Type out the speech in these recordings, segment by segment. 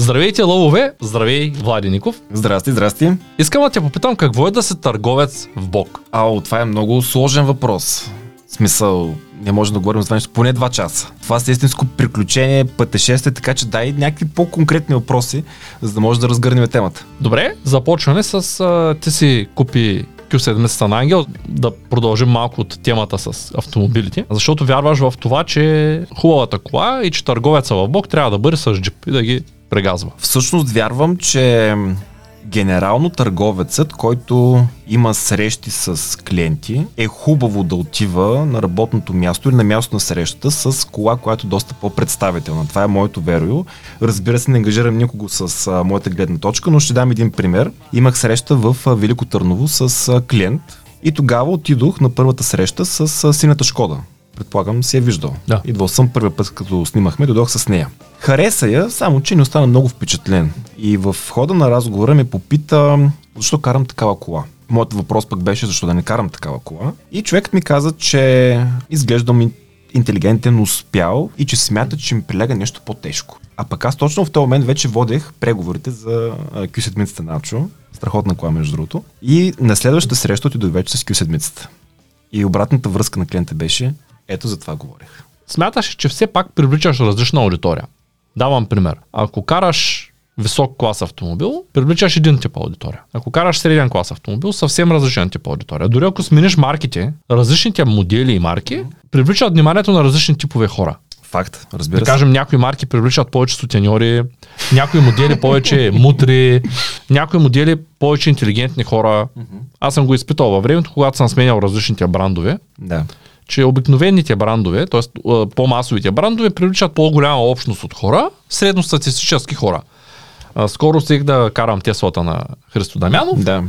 Здравейте, лъвове! Здравей, Влади Ников. Здрасти, здрасти. Искам да те попитам какво е да си търговец в Бог. Ао, това е много сложен въпрос. В смисъл, не можем да говорим за това нещо поне 2 часа. Това е истинско приключение, пътешествие, така че дай някакви по-конкретни въпроси, за да може да разгърнем темата. Добре, започваме с а, ти си купи Q7 на Ангел, да продължим малко от темата с автомобилите, защото вярваш в това, че хубавата кола и че търговеца в Бог трябва да бъде с джип и да ги прегазва. Всъщност вярвам, че генерално търговецът, който има срещи с клиенти, е хубаво да отива на работното място или на място на срещата с кола, която е доста по-представителна. Това е моето верою. Разбира се, не ангажирам никого с а, моята гледна точка, но ще дам един пример. Имах среща в а, Велико Търново с а, клиент и тогава отидох на първата среща с а, сината Шкода предполагам си е виждал. Да. Идвал съм първия път, като снимахме, дойдох с нея. Хареса я, само че не остана много впечатлен. И в хода на разговора ме попита, защо карам такава кола. Моят въпрос пък беше защо да не карам такава кола. И човекът ми каза, че изглеждам интелигентен, успял и че смята, че ми прилега нещо по-тежко. А пък аз точно в този момент вече водех преговорите за Q7 Начо, страхотна кола между другото. И на следващата среща отидох вече с Q7. И обратната връзка на клиента беше, ето за това говорех. Смяташ, че все пак привличаш различна аудитория. Давам пример. Ако караш висок клас автомобил, привличаш един тип аудитория. Ако караш среден клас автомобил, съвсем различен тип аудитория. Дори ако смениш марките, различните модели и марки, привличат вниманието на различни типове хора. Факт, разбира да се. кажем, някои марки привличат повече сутеньори, някои модели повече мутри, някои модели повече интелигентни хора. Аз съм го изпитал във времето, когато съм сменял различните брандове Да. Че обикновените брандове, т.е. по-масовите брандове, привличат по-голяма общност от хора, средностатистически хора. А, Скоро стих да карам Теслата на Христо Дамянов, Да.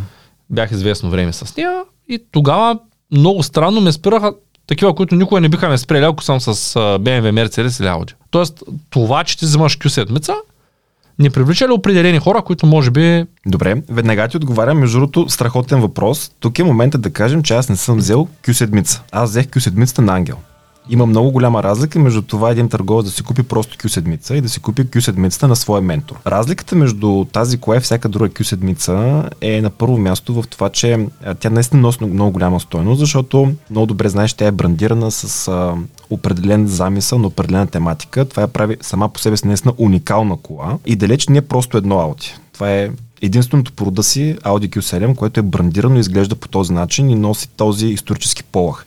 бях известно време с нея и тогава много странно ме спираха такива, които никога не биха ме спрели, ако съм с BMW, Mercedes или Audi. Тоест, това, че ти взимаш Q7, не привлича ли определени хора, които може би... Добре, веднага ти отговарям, между другото, страхотен въпрос. Тук е момента да кажем, че аз не съм взел Q7. Аз взех Q7 на Ангел. Има много голяма разлика между това един търговец да си купи просто Q7 и да си купи Q7 на своя ментор. Разликата между тази кола и всяка друга Q7 е на първо място в това, че тя наистина носи много голяма стойност, защото много добре знаеш, тя е брандирана с а, определен замисъл на определена тематика. Това я прави сама по себе си наистина уникална кола и далеч не е просто едно ауди. Това е единственото по рода си Audi Q7, което е брандирано и изглежда по този начин и носи този исторически полах.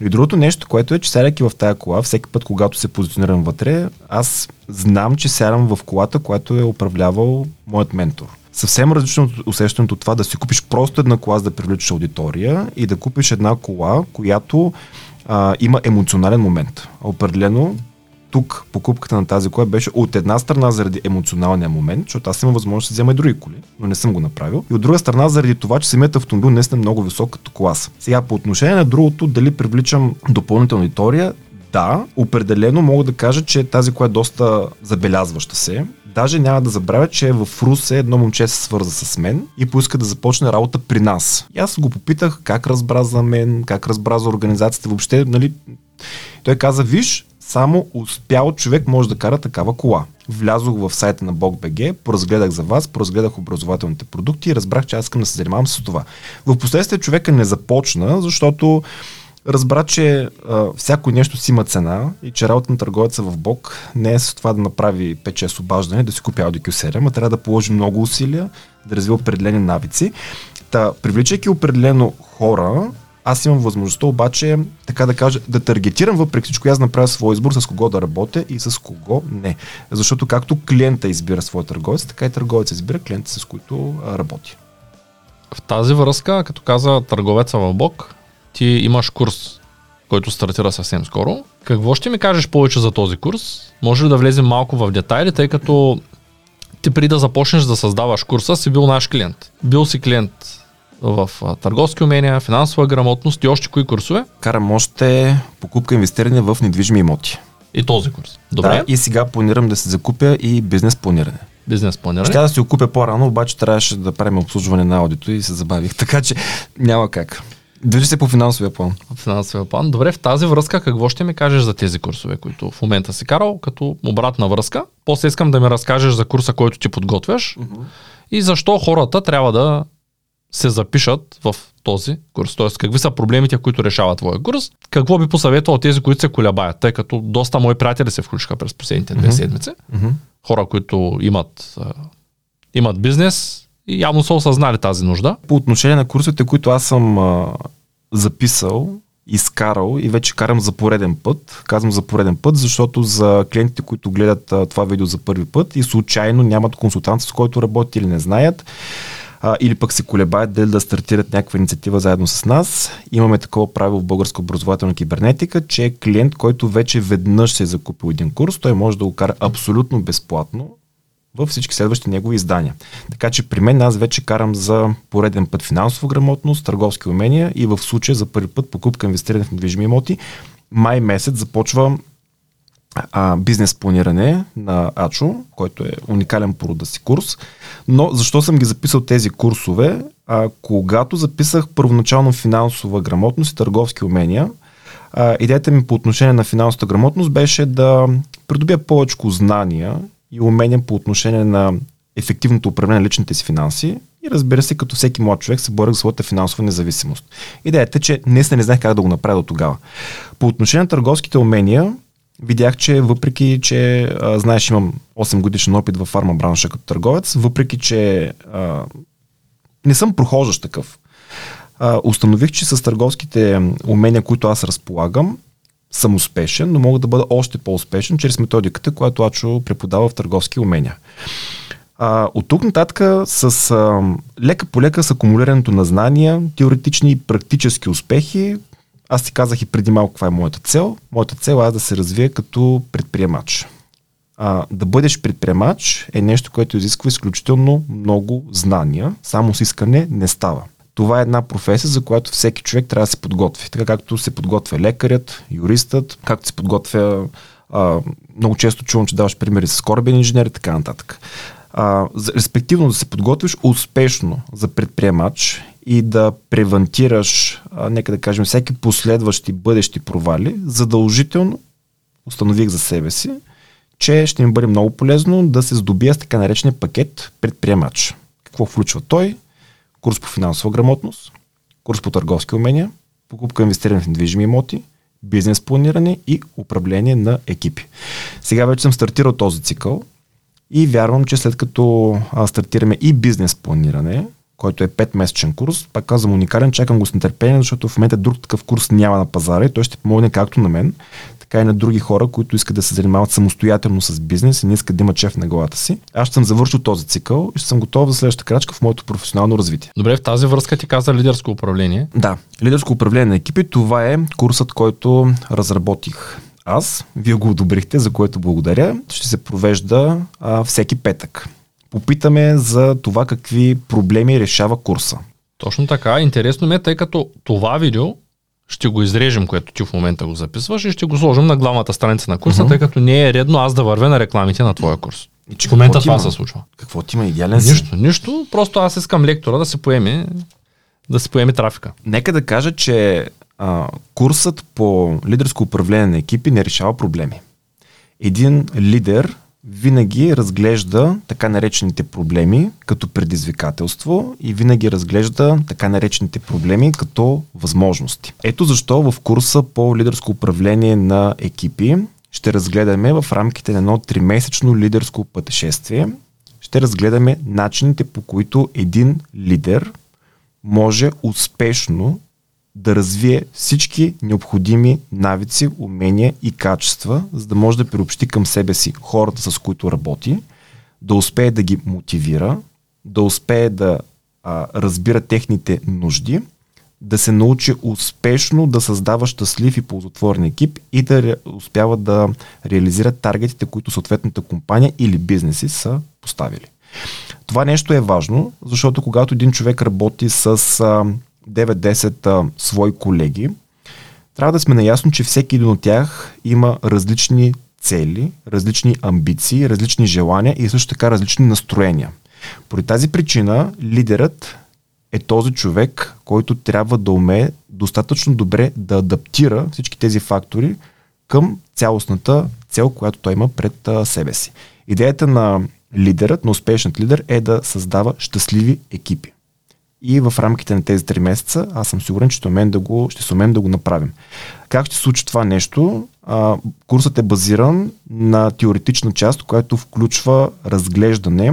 И другото нещо, което е, че сядайки в тая кола, всеки път, когато се позиционирам вътре, аз знам, че сядам в колата, която е управлявал моят ментор. Съвсем различно усещането това да си купиш просто една кола, за да привличаш аудитория и да купиш една кола, която а, има емоционален момент. Определено тук покупката на тази кола беше от една страна заради емоционалния момент, защото аз имам възможност да взема и други коли, но не съм го направил. И от друга страна заради това, че самият автомобил не е много висок като клас. Сега по отношение на другото, дали привличам допълнителна аудитория, да, определено мога да кажа, че тази кола е доста забелязваща се. Даже няма да забравя, че в Русе едно момче се свърза с мен и поиска да започне работа при нас. И аз го попитах как разбра за мен, как разбра за организацията въобще, нали. Той каза, виж, само успял човек може да кара такава кола. Влязох в сайта на BogBG, поразгледах за вас, поразгледах образователните продукти и разбрах, че аз искам да се занимавам с това. В последствие човека не започна, защото разбра, че а, всяко нещо си има цена и че работа на търговеца в Бог не е с това да направи 5-6 обаждане, да си купи Audi Q7, а трябва да положи много усилия, да развива определени навици. Та, привличайки определено хора, аз имам възможността обаче, така да кажа, да таргетирам въпреки всичко, аз направя своя избор с кого да работя и с кого не. Защото както клиента избира своя търговец, така и търговец избира клиента, с които а, работи. В тази връзка, като каза търговеца в Бог, ти имаш курс, който стартира съвсем скоро. Какво ще ми кажеш повече за този курс? Може ли да влезем малко в детайли, тъй като ти преди да започнеш да създаваш курса, си бил наш клиент. Бил си клиент в търговски умения, финансова грамотност и още кои курсове? Карам още покупка инвестиране в недвижими имоти. И този курс. Добре. Да, и сега планирам да се закупя и бизнес планиране. Бизнес планиране. Ще да си го купя по-рано, обаче трябваше да правим обслужване на аудито и се забавих, така че няма как. Движи се по финансовия план. Финансовия план. Добре, в тази връзка какво ще ми кажеш за тези курсове, които в момента си карал, като обратна връзка? После искам да ми разкажеш за курса, който ти подготвяш uh-huh. и защо хората трябва да се запишат в този курс. Тоест, какви са проблемите, които решава твоя курс? Какво би посъветвал тези, които се колебаят? Тъй като доста мои приятели се включиха през последните две седмици. Хора, които имат, имат бизнес и явно са осъзнали тази нужда. По отношение на курсовете, които аз съм а, записал, изкарал и вече карам за пореден път. Казвам за пореден път, защото за клиентите, които гледат а, това видео за първи път и случайно нямат консултант, с който работят или не знаят, а, или пък се колебаят дали да стартират някаква инициатива заедно с нас. Имаме такова правило в българска образователна кибернетика, че клиент, който вече веднъж се е закупил един курс, той може да го кара абсолютно безплатно във всички следващи негови издания. Така че при мен аз вече карам за пореден път финансова грамотност, търговски умения и в случая за първи път покупка инвестиране в недвижими имоти. Май месец започва а, бизнес планиране на Ачо, който е уникален по рода си курс. Но защо съм ги записал тези курсове? А, когато записах първоначално финансова грамотност и търговски умения, а, идеята ми по отношение на финансовата грамотност беше да придобия повече знания и умения по отношение на ефективното управление на личните си финанси и разбира се, като всеки млад човек се боря за своята финансова независимост. Идеята е, че днес не знаех как да го направя до тогава. По отношение на търговските умения, видях, че въпреки, че а, знаеш, имам 8 годишен опит във фарма бранша като търговец, въпреки, че а, не съм прохождащ такъв, а, установих, че с търговските умения, които аз разполагам, съм успешен, но мога да бъда още по-успешен чрез методиката, която Ачо преподава в търговски умения. А, от тук нататък с а, лека по лека с акумулирането на знания, теоретични и практически успехи, аз ти казах и преди малко каква е моята цел. Моята цел е да се развия като предприемач. А, да бъдеш предприемач е нещо, което изисква изключително много знания. Само с искане не става това е една професия, за която всеки човек трябва да се подготви. Така както се подготвя лекарят, юристът, както се подготвя а, много често чувам, че даваш примери с корабен инженер и така нататък. А, респективно да се подготвиш успешно за предприемач и да превентираш, а, нека да кажем, всеки последващи бъдещи провали, задължително установих за себе си, че ще ми бъде много полезно да се здобия с така наречения пакет предприемач. Какво включва той? курс по финансова грамотност, курс по търговски умения, покупка инвестиране в недвижими имоти, бизнес планиране и управление на екипи. Сега вече съм стартирал този цикъл и вярвам, че след като стартираме и бизнес планиране, който е 5-месечен курс, пак казвам уникален, чакам го с нетърпение, защото в момента друг такъв курс няма на пазара и той ще помогне както на мен, така и на други хора, които искат да се занимават самостоятелно с бизнес и не искат да имат шеф на главата си. Аз ще съм завършил този цикъл и ще съм готов за следващата крачка в моето професионално развитие. Добре, в тази връзка ти каза лидерско управление. Да, лидерско управление на екипи, това е курсът, който разработих аз. Вие го одобрихте, за което благодаря. Ще се провежда а, всеки петък. Попитаме за това какви проблеми решава курса. Точно така. Интересно ми е, тъй като това видео ще го изрежем, което ти в момента го записваш и ще го сложим на главната страница на курса, uh-huh. тъй като не е редно аз да вървя на рекламите на твоя курс. И че в момента това се случва. Какво ти има идеален си? Нищо, нищо, просто аз искам лектора да се поеме да се поеме трафика. Нека да кажа, че а, курсът по лидерско управление на екипи не решава проблеми. Един лидер винаги разглежда така наречените проблеми като предизвикателство и винаги разглежда така наречените проблеми като възможности. Ето защо в курса по лидерско управление на екипи ще разгледаме в рамките на едно тримесечно лидерско пътешествие, ще разгледаме начините по които един лидер може успешно да развие всички необходими навици, умения и качества, за да може да приобщи към себе си хората, с които работи, да успее да ги мотивира, да успее да а, разбира техните нужди, да се научи успешно да създава щастлив и ползотворен екип и да ре, успява да реализира таргетите, които съответната компания или бизнеси са поставили. Това нещо е важно, защото когато един човек работи с а, 9-10 свои колеги, трябва да сме наясно, че всеки един от тях има различни цели, различни амбиции, различни желания и също така различни настроения. Поради тази причина лидерът е този човек, който трябва да умее достатъчно добре да адаптира всички тези фактори към цялостната цел, която той има пред себе си. Идеята на лидерът, на успешният лидер е да създава щастливи екипи. И в рамките на тези 3 месеца аз съм сигурен, че ще да го, ще се умеем да го направим. Как ще случи това нещо? А, курсът е базиран на теоретична част, която включва разглеждане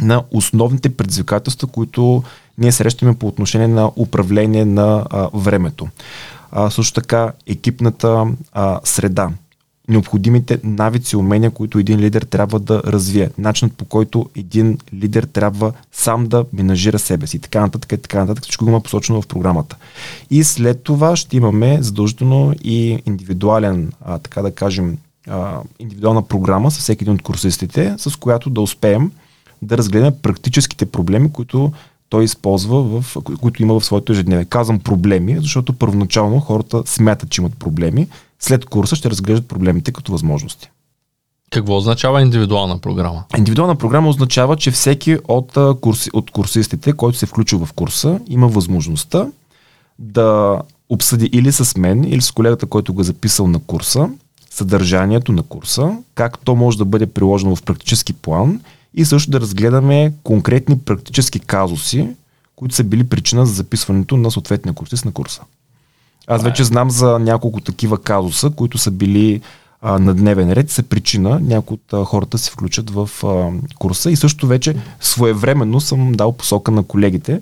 на основните предизвикателства, които ние срещаме по отношение на управление на а, времето. А, също така екипната а, среда, необходимите навици и умения, които един лидер трябва да развие. Начинът по който един лидер трябва сам да менажира себе си. Така нататък така нататък. Всичко има посочено в програмата. И след това ще имаме задължително и индивидуален, а, така да кажем, а, индивидуална програма с всеки един от курсистите, с която да успеем да разгледаме практическите проблеми, които той използва, в, които има в своето ежедневие. Казвам проблеми, защото първоначално хората смятат, че имат проблеми. След курса ще разглеждат проблемите като възможности. Какво означава индивидуална програма? Индивидуална програма означава, че всеки от, курси, от курсистите, който се включи в курса, има възможността да обсъди или с мен, или с колегата, който го е записал на курса, съдържанието на курса, как то може да бъде приложено в практически план и също да разгледаме конкретни практически казуси, които са били причина за записването на съответния курсист на курса. Аз вече знам за няколко такива казуса, които са били а, на дневен ред, са причина някои от а, хората се включат в а, курса и също вече своевременно съм дал посока на колегите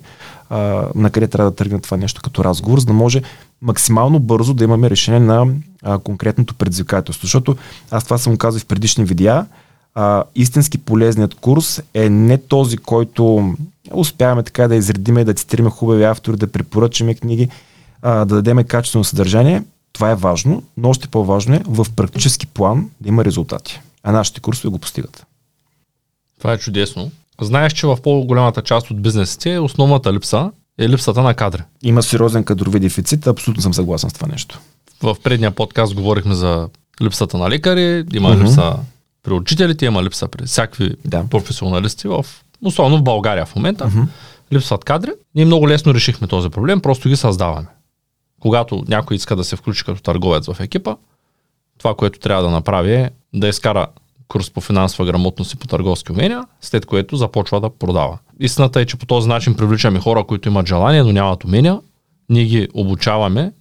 а, на къде трябва да тръгне това нещо като разговор, за да може максимално бързо да имаме решение на а, конкретното предизвикателство. Защото аз това съм казал в предишни видеа, а, истински полезният курс е не този, който успяваме така да изредиме, да цитираме хубави автори, да препоръчаме книги, а, да дадеме качествено съдържание. Това е важно, но още по-важно е в практически план да има резултати. А нашите курсове го постигат. Това е чудесно. Знаеш, че в по-голямата част от бизнесите основната липса е липсата на кадри. Има сериозен кадрови дефицит, абсолютно съм съгласен с това нещо. В предния подкаст говорихме за липсата на лекари, има uh-huh. липса при учителите, има липса при всякакви да. професионалисти, в, особено в България в момента. Uh-huh. Липсват кадри. Ние много лесно решихме този проблем, просто ги създаваме. Когато някой иска да се включи като търговец в екипа, това, което трябва да направи е да изкара курс по финансова грамотност и по търговски умения, след което започва да продава. Истината е, че по този начин привличаме хора, които имат желание, но нямат умения. Ние ги обучаваме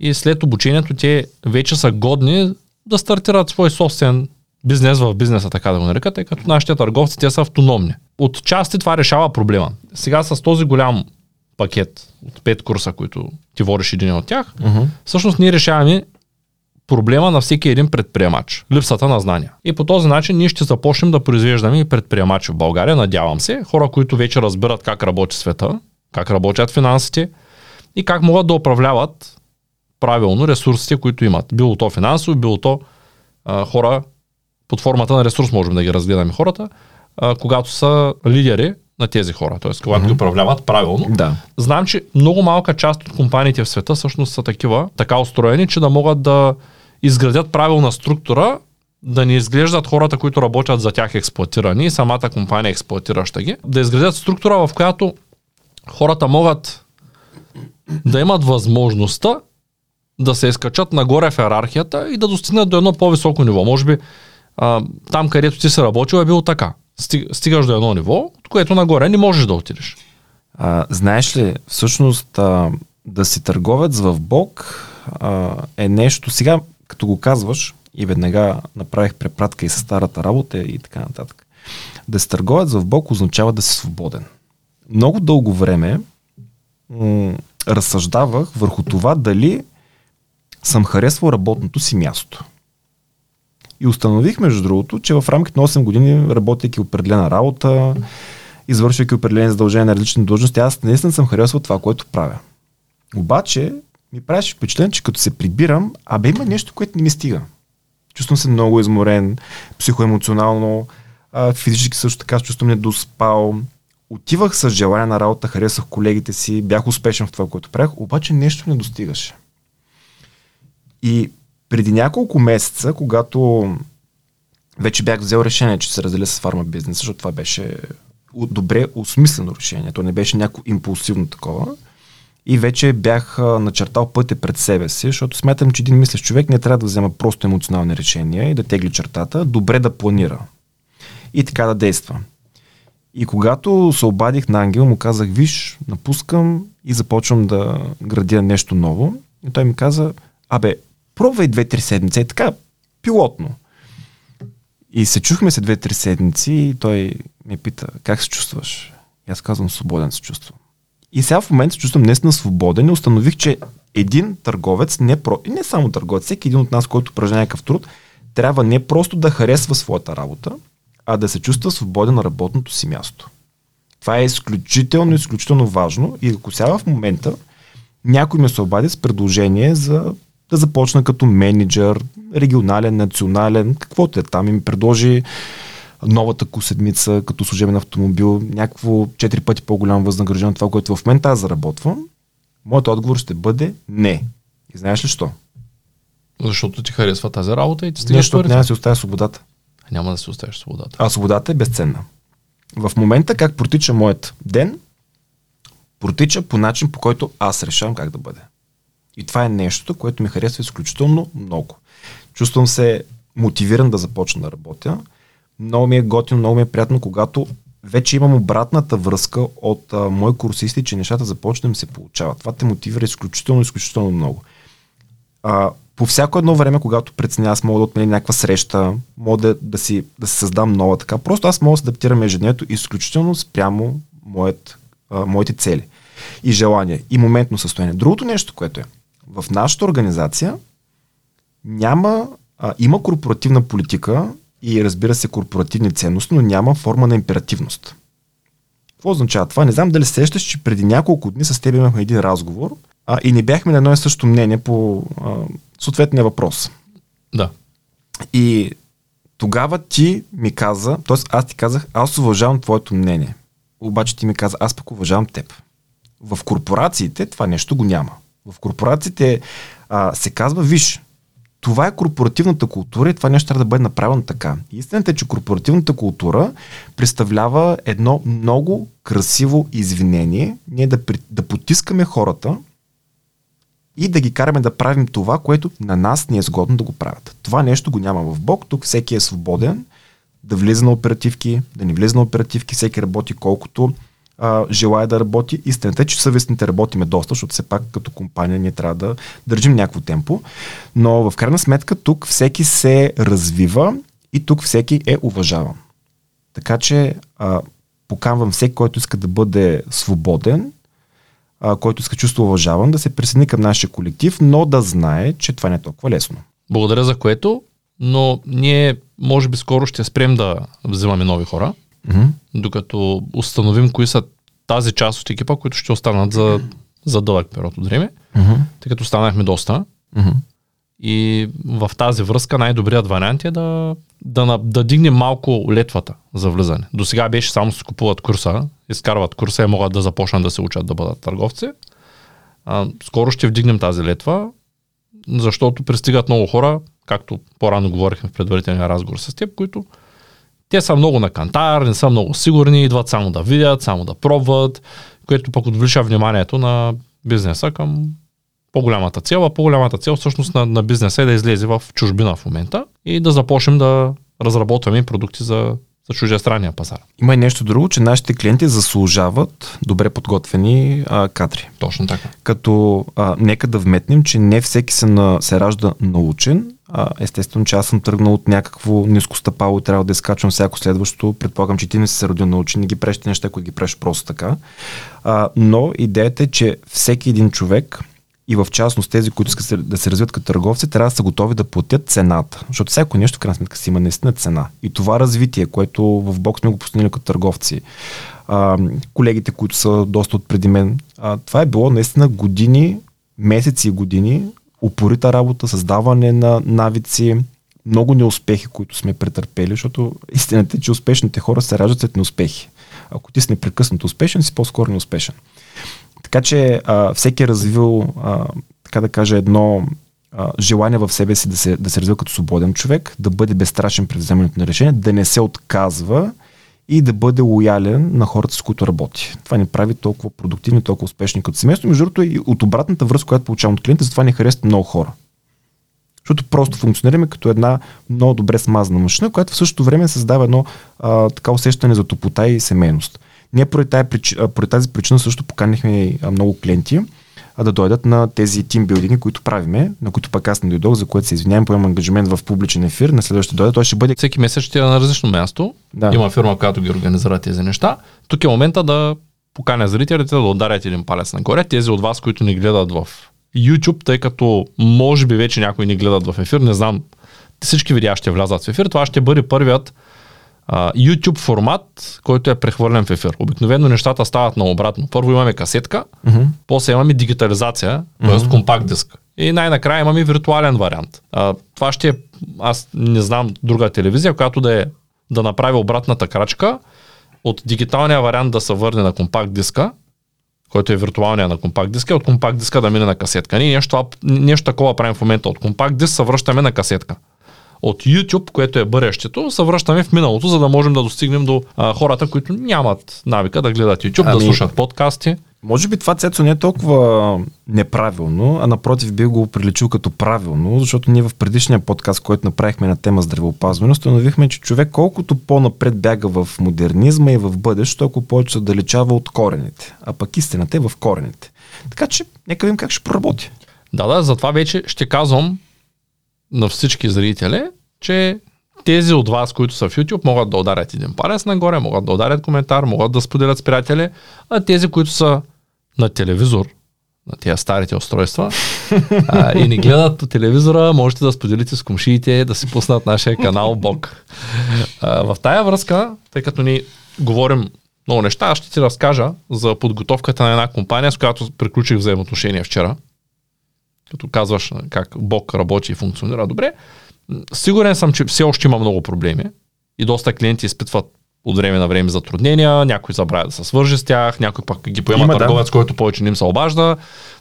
и след обучението те вече са годни да стартират свой собствен бизнес в бизнеса, така да го нарека, тъй като нашите търговци те са автономни. От части това решава проблема. Сега с този голям пакет от пет курса, които ти водиш един от тях, uh-huh. всъщност ние решаваме проблема на всеки един предприемач. Липсата на знания. И по този начин ние ще започнем да произвеждаме и предприемачи в България, надявам се. Хора, които вече разбират как работи света, как работят финансите и как могат да управляват правилно ресурсите, които имат. Било то финансово, било то а, хора под формата на ресурс можем да ги разгледаме хората, а, когато са лидери на тези хора, т.е. когато mm-hmm. ги управляват правилно. Да. Знам, че много малка част от компаниите в света всъщност са такива, така устроени, че да могат да изградят правилна структура, да не изглеждат хората, които работят за тях експлуатирани и самата компания експлуатираща ги, да изградят структура, в която хората могат да имат възможността да се изкачат нагоре в иерархията и да достигнат до едно по-високо ниво. Може би а, там, където ти си работил, е било така. Стигаш до едно ниво, от което нагоре не можеш да отидеш. А, знаеш ли, всъщност а, да си търговец в Бог а, е нещо, сега като го казваш и веднага направих препратка и с старата работа и така нататък. Да си търговец в Бог означава да си свободен. Много дълго време м- разсъждавах върху това дали съм харесвал работното си място. И установих, между другото, че в рамките на 8 години, работейки определена работа, извършвайки определени задължения на различни длъжности, аз наистина съм харесвал това, което правя. Обаче, ми правиш впечатление, че като се прибирам, абе има нещо, което не ми стига. Чувствам се много изморен, психоемоционално, физически също така чувствам недоспал. Отивах с желание на работа, харесах колегите си, бях успешен в това, което правях, обаче нещо не достигаше. И преди няколко месеца, когато вече бях взел решение, че се разделя с фарма бизнес, защото това беше добре осмислено решение. То не беше някакво импулсивно такова. и вече бях начертал пътя пред себе си, защото смятам, че един мислещ човек не трябва да взема просто емоционални решения и да тегли чертата, добре да планира и така да действа. И когато се обадих на Ангел, му казах, виж, напускам и започвам да градя нещо ново. И той ми каза, абе, пробвай две-три седмици, е така, пилотно. И се чухме се две-три седмици и той ме пита, как се чувстваш? И аз казвам, свободен се чувствам. И сега в момента се чувствам наистина свободен и установих, че един търговец, не, про... не само търговец, всеки един от нас, който упражнява някакъв труд, трябва не просто да харесва своята работа, а да се чувства свободен на работното си място. Това е изключително, изключително важно и ако сега в момента някой ме се обади с предложение за да започна като менеджер, регионален, национален, каквото е там и ми предложи новата коседмица като служебен автомобил, някакво 4 пъти по-голямо възнаграждение от това, което в момента аз заработвам, моят отговор ще бъде не. И знаеш ли що? Защото ти харесва тази работа и ти стигаш Нещо няма да си оставя свободата. Няма да си оставиш свободата. А свободата е безценна. В момента как протича моят ден, протича по начин, по който аз решавам как да бъде. И това е нещо, което ми харесва изключително много. Чувствам се мотивиран да започна да работя. Много ми е готино, много ми е приятно, когато вече имам обратната връзка от а, мои курсисти, че нещата започват да ми се получават. Това те мотивира изключително, изключително много. А, по всяко едно време, когато преценя, аз мога да отменя някаква среща, мога да, да, си, да си създам нова така. Просто аз мога да се адаптирам ежедневието изключително спрямо моят, а, моите цели и желания и моментно състояние. Другото нещо, което е, в нашата организация няма, а, има корпоративна политика и разбира се корпоративни ценности, но няма форма на императивност. Какво означава това? Не знам дали сещаш, че преди няколко дни с теб имахме един разговор а, и не бяхме на едно и също мнение по а, съответния въпрос. Да. И тогава ти ми каза, т.е. аз ти казах, аз уважавам твоето мнение. Обаче ти ми каза, аз пък уважавам теб. В корпорациите това нещо го няма. В корпорациите а, се казва, виж, това е корпоративната култура и това нещо трябва да бъде направено така. Истината е, че корпоративната култура представлява едно много красиво извинение, ние да, да потискаме хората и да ги караме да правим това, което на нас ни е сгодно да го правят. Това нещо го няма в Бог, тук всеки е свободен да влиза на оперативки, да не влиза на оперативки, всеки работи колкото а, желая да работи. Истината е, че съвестните работиме доста, защото все пак като компания ние трябва да държим някакво темпо. Но в крайна сметка тук всеки се развива и тук всеки е уважаван. Така че а, поканвам всеки, който иска да бъде свободен, а, който иска чувство уважаван, да се присъедини към нашия колектив, но да знае, че това не е толкова лесно. Благодаря за което, но ние може би скоро ще спрем да взимаме нови хора, mm-hmm. докато установим кои са тази част от екипа, които ще останат за, за дълъг период от време, mm-hmm. тъй като станахме доста. Mm-hmm. И в тази връзка най-добрият вариант е да, да, да дигнем малко летвата за влизане. До сега беше само си купуват курса, изкарват курса и могат да започнат да се учат да бъдат търговци. А, скоро ще вдигнем тази летва, защото пристигат много хора, както по-рано говорихме в предварителния разговор с теб, които те са много на кантар, не са много сигурни, идват само да видят, само да пробват, което пък отвлича вниманието на бизнеса към по-голямата цел, а по-голямата цел всъщност на, на бизнеса е да излезе в чужбина в момента и да започнем да разработваме продукти за, за чуждестранния пазар. Има и нещо друго, че нашите клиенти заслужават добре подготвени а, кадри. Точно така. Като а, нека да вметнем, че не всеки се, на, се ражда научен. А, естествено, че аз съм тръгнал от някакво ниско стъпало и трябва да изкачвам всяко следващо. Предполагам, че ти не си се родил научен, не ги прещи неща, които ги преш просто така. А, но идеята е, че всеки един човек и в частност тези, които искат да се развият като търговци, трябва да са готови да платят цената. Защото всяко нещо в крайна сметка си има наистина цена. И това развитие, което в бокс сме го постановили като търговци, а, колегите, които са доста от преди мен, а, това е било наистина години, месеци и години, упорита работа, създаване на навици, много неуспехи, които сме претърпели, защото истината е, че успешните хора се раждат след неуспехи. Ако ти си непрекъснато успешен, си по-скоро неуспешен. Така че а, всеки е развил, а, така да кажа, едно а, желание в себе си да се, да се развива като свободен човек, да бъде безстрашен при вземането на решение, да не се отказва и да бъде лоялен на хората, с които работи. Това ни прави толкова продуктивни, толкова успешни като семейство. Между другото, и от обратната връзка, която получавам от клиента, затова ни харесват много хора. Защото просто функционираме като една много добре смазана машина, която в същото време създава едно а, така усещане за топота и семейност. Ние поради тази, причина, също поканихме много клиенти а да дойдат на тези тимбилдинги, които правиме, на които пък аз не дойдох, за което се извинявам, поемам ангажимент в публичен ефир, на следващия дойде, той ще бъде... Всеки месец ще е на различно място. Да. Има фирма, която ги организира тези неща. Тук е момента да поканя зрителите да ударят един палец нагоре. Тези от вас, които ни гледат в YouTube, тъй като може би вече някои ни гледат в ефир, не знам, всички видеа ще влязат в ефир. Това ще бъде първият а, YouTube формат, който е прехвърлен в ефир. Обикновено нещата стават наобратно. Първо имаме касетка, uh-huh. после имаме дигитализация, т.е. Uh-huh. компакт диск. И най-накрая имаме виртуален вариант. А, това ще е, аз не знам друга телевизия, която да, е, да направи обратната крачка от дигиталния вариант да се върне на компакт диска, който е виртуалния на компакт диска, от компакт диска да мине на касетка. Ние нещо, нещо такова правим в момента. От компакт диск се връщаме на касетка от YouTube, което е бъдещето, се връщаме в миналото, за да можем да достигнем до а, хората, които нямат навика да гледат YouTube, ами, да слушат подкасти. Може би това Цецо не е толкова неправилно, а напротив би го приличил като правилно, защото ние в предишния подкаст, който направихме на тема здравеопазване, установихме, че човек колкото по-напред бяга в модернизма и в бъдещето, толкова повече се далечава от корените. А пък истината е в корените. Така че, нека видим как ще проработи. Да, да, затова вече ще казвам на всички зрители, че тези от вас, които са в YouTube, могат да ударят един палец нагоре, могат да ударят коментар, могат да споделят с приятели, а тези, които са на телевизор, на тези старите устройства а, и не гледат по телевизора, можете да споделите с комшиите, да си пуснат нашия канал Бог. А, в тая връзка, тъй като ни говорим много неща, аз ще ти разкажа за подготовката на една компания, с която приключих взаимоотношения вчера като казваш как Бог работи и функционира добре, сигурен съм, че все още има много проблеми и доста клиенти изпитват от време на време затруднения, някой забравя да се свържи с тях, някой пък ги поема има, търговец, да. който повече не им се обажда.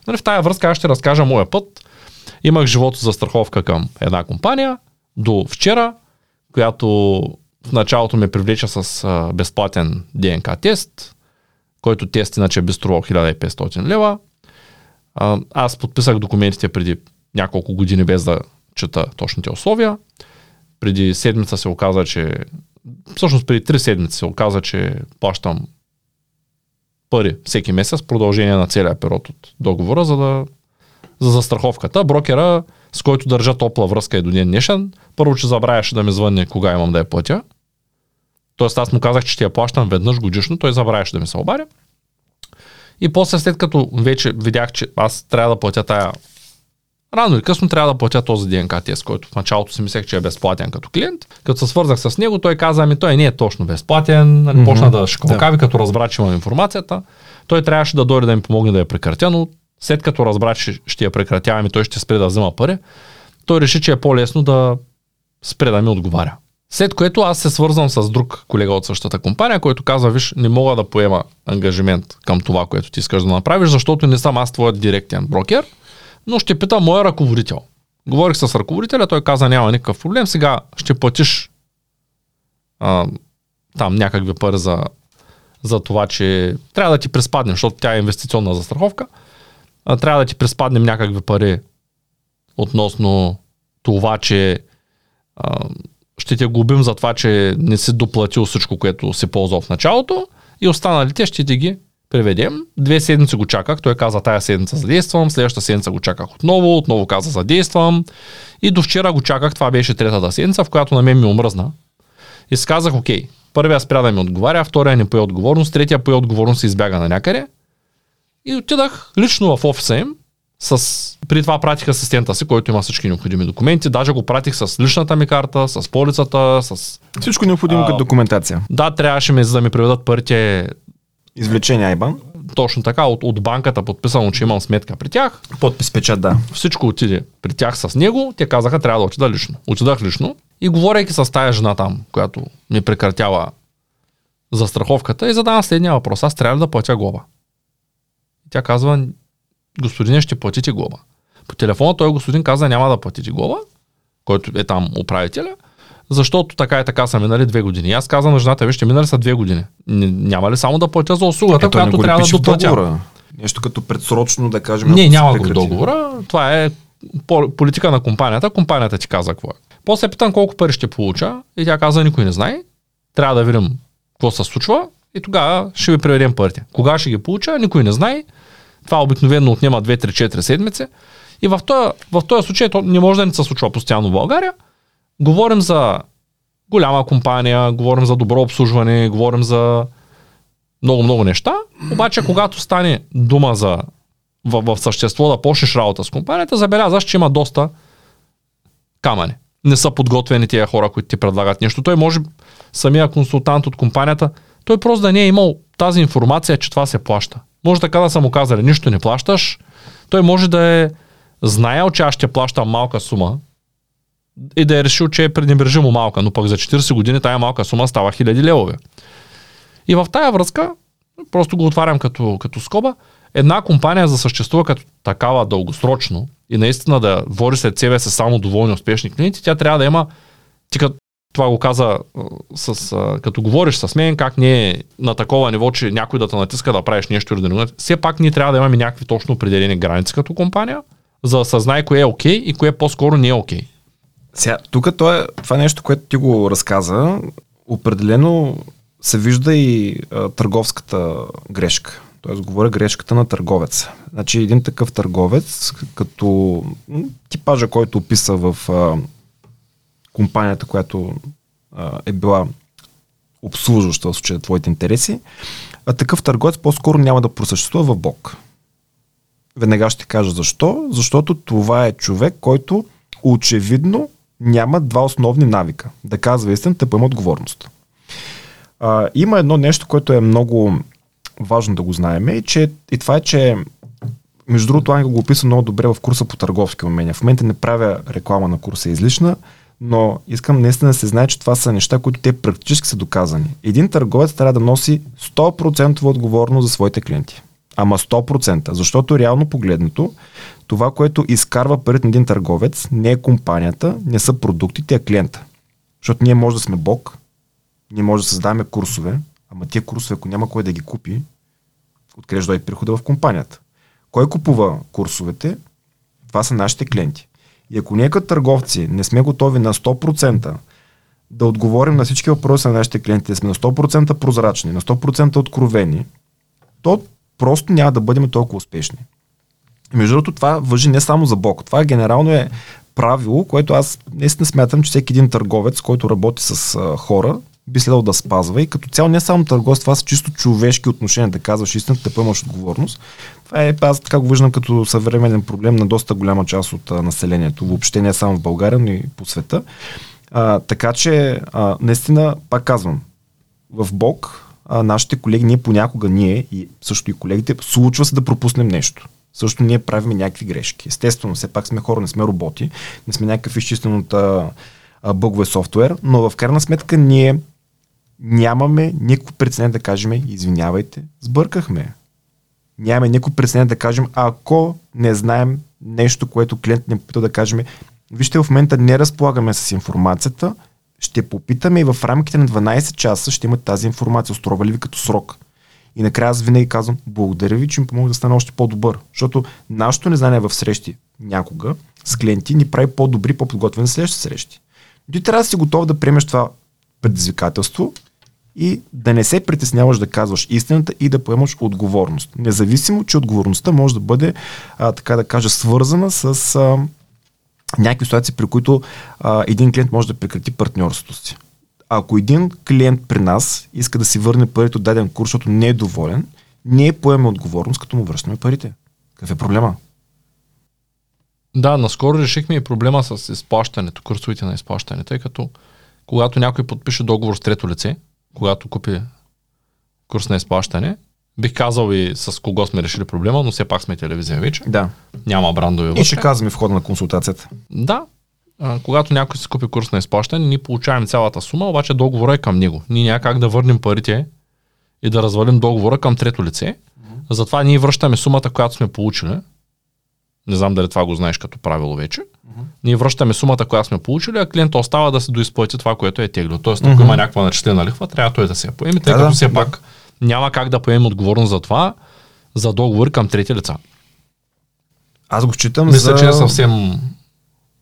Нали, в тая връзка аз ще разкажа моя път. Имах живото за страховка към една компания до вчера, която в началото ме привлеча с безплатен ДНК тест, който тест иначе би струвал 1500 лева. Аз подписах документите преди няколко години без да чета точните условия. Преди седмица се оказа, че всъщност преди три седмици се оказа, че плащам пари всеки месец, продължение на целия период от договора, за да за застраховката. Брокера, с който държа топла връзка и до ден днешен, първо, че забравяше да ми звънне кога имам да я платя. Тоест аз му казах, че ще я плащам веднъж годишно, той забравяше да ми се обаря. И после след като вече видях, че аз трябва да платя тая Рано или късно трябва да платя този ДНК тест, който в началото си мислех, че е безплатен като клиент. Като се свързах с него, той каза, ами той не е точно безплатен. Нали, mm-hmm. Почна да шкалкави, да. като разбра, че имам информацията. Той трябваше да дойде да ми помогне да я прекратя, но след като разбра, че ще я прекратявам и той ще спре да взема пари, той реши, че е по-лесно да спре да ми отговаря. След което аз се свързвам с друг колега от същата компания, който казва, виж, не мога да поема ангажимент към това, което ти искаш да направиш, защото не съм аз твоят директен брокер, но ще пита моя ръководител. Говорих с ръководителя, той каза, няма никакъв проблем, сега ще платиш а, там някакви пари за, за това, че трябва да ти приспаднем, защото тя е инвестиционна застраховка, а, трябва да ти приспаднем някакви пари относно това, че а, ще те губим за това, че не си доплатил всичко, което си ползвал в началото и останалите ще ти ги преведем. Две седмици го чаках, той каза тая седмица задействам, следващата седмица го чаках отново, отново каза задействам и до вчера го чаках, това беше третата седмица, в която на мен ми омръзна. И си казах, окей, първия спря да ми отговаря, втория не пое отговорност, третия пое отговорност и избяга на някъде. И отидах лично в офиса им с... При това пратих асистента си, който има всички необходими документи. Даже го пратих с личната ми карта, с полицата, с... Всичко необходимо а, като документация. Да, трябваше ми, за да ми приведат парите... Извлечение Айбан. Точно така, от, от банката подписано, че имам сметка при тях. Подпис печат, да. Всичко отиде при тях с него. Те казаха, трябва да отида лично. Отидах лично. И говорейки с тая жена там, която ми прекратява застраховката и задавам следния въпрос. Аз трябва ли да платя глоба? Тя казва, господине, ще платите глоба. По телефона той господин каза, няма да платите глоба, който е там управителя, защото така и така са минали две години. Аз казвам на жената, вижте, минали са две години. Няма ли само да платя за услугата, не която трябва да доплатя? Нещо като предсрочно, да кажем. Не, няма го в договора. Това е по- политика на компанията. Компанията ти каза какво е. После питам колко пари ще получа и тя каза никой не знае. Трябва да видим какво се случва и тогава ще ви преведем парите. Кога ще ги получа, никой не знае. Това обикновено отнема 2-3-4 седмици. И в този, в този случай то не може да не се случва постоянно в България. Говорим за голяма компания, говорим за добро обслужване, говорим за много-много неща. Обаче, когато стане дума за в, в същество да почнеш работа с компанията, забелязваш, че има доста камъни. Не са подготвени тия хора, които ти предлагат нещо. Той може, самия консултант от компанията, той просто да не е имал тази информация, че това се плаща. Може така да са му казали, нищо не плащаш. Той може да е знаел, че аз ще плащам малка сума и да е решил, че е пренебрежимо малка, но пък за 40 години тая малка сума става хиляди левове. И в тая връзка, просто го отварям като, като скоба, една компания за съществува като такава дългосрочно и наистина да води след себе с само доволни успешни клиенти, тя трябва да има, ти като това го каза, с, а, като говориш с мен, как не е на такова ниво, че някой да те натиска да правиш нещо или да не Все пак ние трябва да имаме някакви точно определени граници като компания, за да се знае кое е окей и кое по-скоро не е окей. Сега, тук това, е, това е нещо, което ти го разказа. Определено се вижда и а, търговската грешка. Тоест, говоря грешката на търговец. Значи, един такъв търговец, като типажа, който описа в а, компанията, която а, е била обслужваща в случая твоите интереси, а такъв търговец по-скоро няма да просъществува в Бог. Веднага ще кажа защо. Защото това е човек, който очевидно няма два основни навика. Да казва истината, да поема отговорност. А, има едно нещо, което е много важно да го знаем и, че, и това е, че между другото, Ангел го описа много добре в курса по търговски умения. В момента не правя реклама на курса излишна, но искам наистина да се знае, че това са неща, които те практически са доказани. Един търговец трябва да носи 100% отговорност за своите клиенти. Ама 100%, защото реално погледнато, това, което изкарва парите на един търговец, не е компанията, не са продуктите, а клиента. Защото ние може да сме бог, ние може да създаваме курсове, ама тия курсове, ако няма кой да ги купи, откъде ще дойде прихода в компанията. Кой купува курсовете? Това са нашите клиенти. И ако ние като търговци не сме готови на 100% да отговорим на всички въпроси на нашите клиенти, да сме на 100% прозрачни, на 100% откровени, то просто няма да бъдем толкова успешни. Между другото, това въжи не само за Бог. Това генерално е правило, което аз наистина смятам, че всеки един търговец, който работи с хора, би следвал да спазва. И като цяло не само търговец, това са чисто човешки отношения, да казваш истината, да поемаш отговорност. Това е, аз така го виждам като съвременен проблем на доста голяма част от населението. Въобще не само в България, но и по света. А, така че, а, наистина, пак казвам, в Бог, а, нашите колеги, ние понякога, ние и също и колегите, случва се да пропуснем нещо. Също ние правим някакви грешки. Естествено, все пак сме хора, не сме роботи, не сме някакъв изчистен от бъгове софтуер, но в крайна сметка ние нямаме никакво прецедент да кажем, извинявайте, сбъркахме. Нямаме никакво прецедент да кажем, ако не знаем нещо, което клиент не попита да кажем, вижте, в момента не разполагаме с информацията, ще попитаме и в рамките на 12 часа ще имате тази информация. Острова ли ви като срок? И накрая аз винаги казвам, благодаря ви, че ми помогна да стана още по-добър. Защото нашето незнание в срещи някога с клиенти ни прави по-добри, по-подготвени за следващите срещи. Ти трябва да си готов да приемеш това предизвикателство и да не се притесняваш да казваш истината и да поемаш отговорност. Независимо, че отговорността може да бъде, а, така да кажа, свързана с а, някакви ситуации, при които а, един клиент може да прекрати партньорството си. Ако един клиент при нас иска да си върне парите от даден курс, защото не е доволен, ние поеме отговорност, като му връщаме парите. Какъв е проблема? Да, наскоро решихме и проблема с изплащането, курсовите на изплащане, тъй като когато някой подпише договор с трето лице, когато купи курс на изплащане, бих казал и с кого сме решили проблема, но все пак сме телевизия вече. Да. Няма брандове И вътре. ще казваме в хода на консултацията. Да, а, когато някой си купи курс на изплащане, ние получаваме цялата сума, обаче договора е към него. Ние няма как да върнем парите и да развалим договора към трето лице. Затова ние връщаме сумата, която сме получили не знам дали това го знаеш като правило вече, ние връщаме сумата, която сме получили, а клиента остава да се доизплати това, което е теглил. Тоест, ако Мгм. има някаква начислена лихва, трябва той да се я поеме, тъй Да, като все да. пак няма как да поеме отговорност за това, за договори към трети лица. Аз го считам Мисля, за... че е съвсем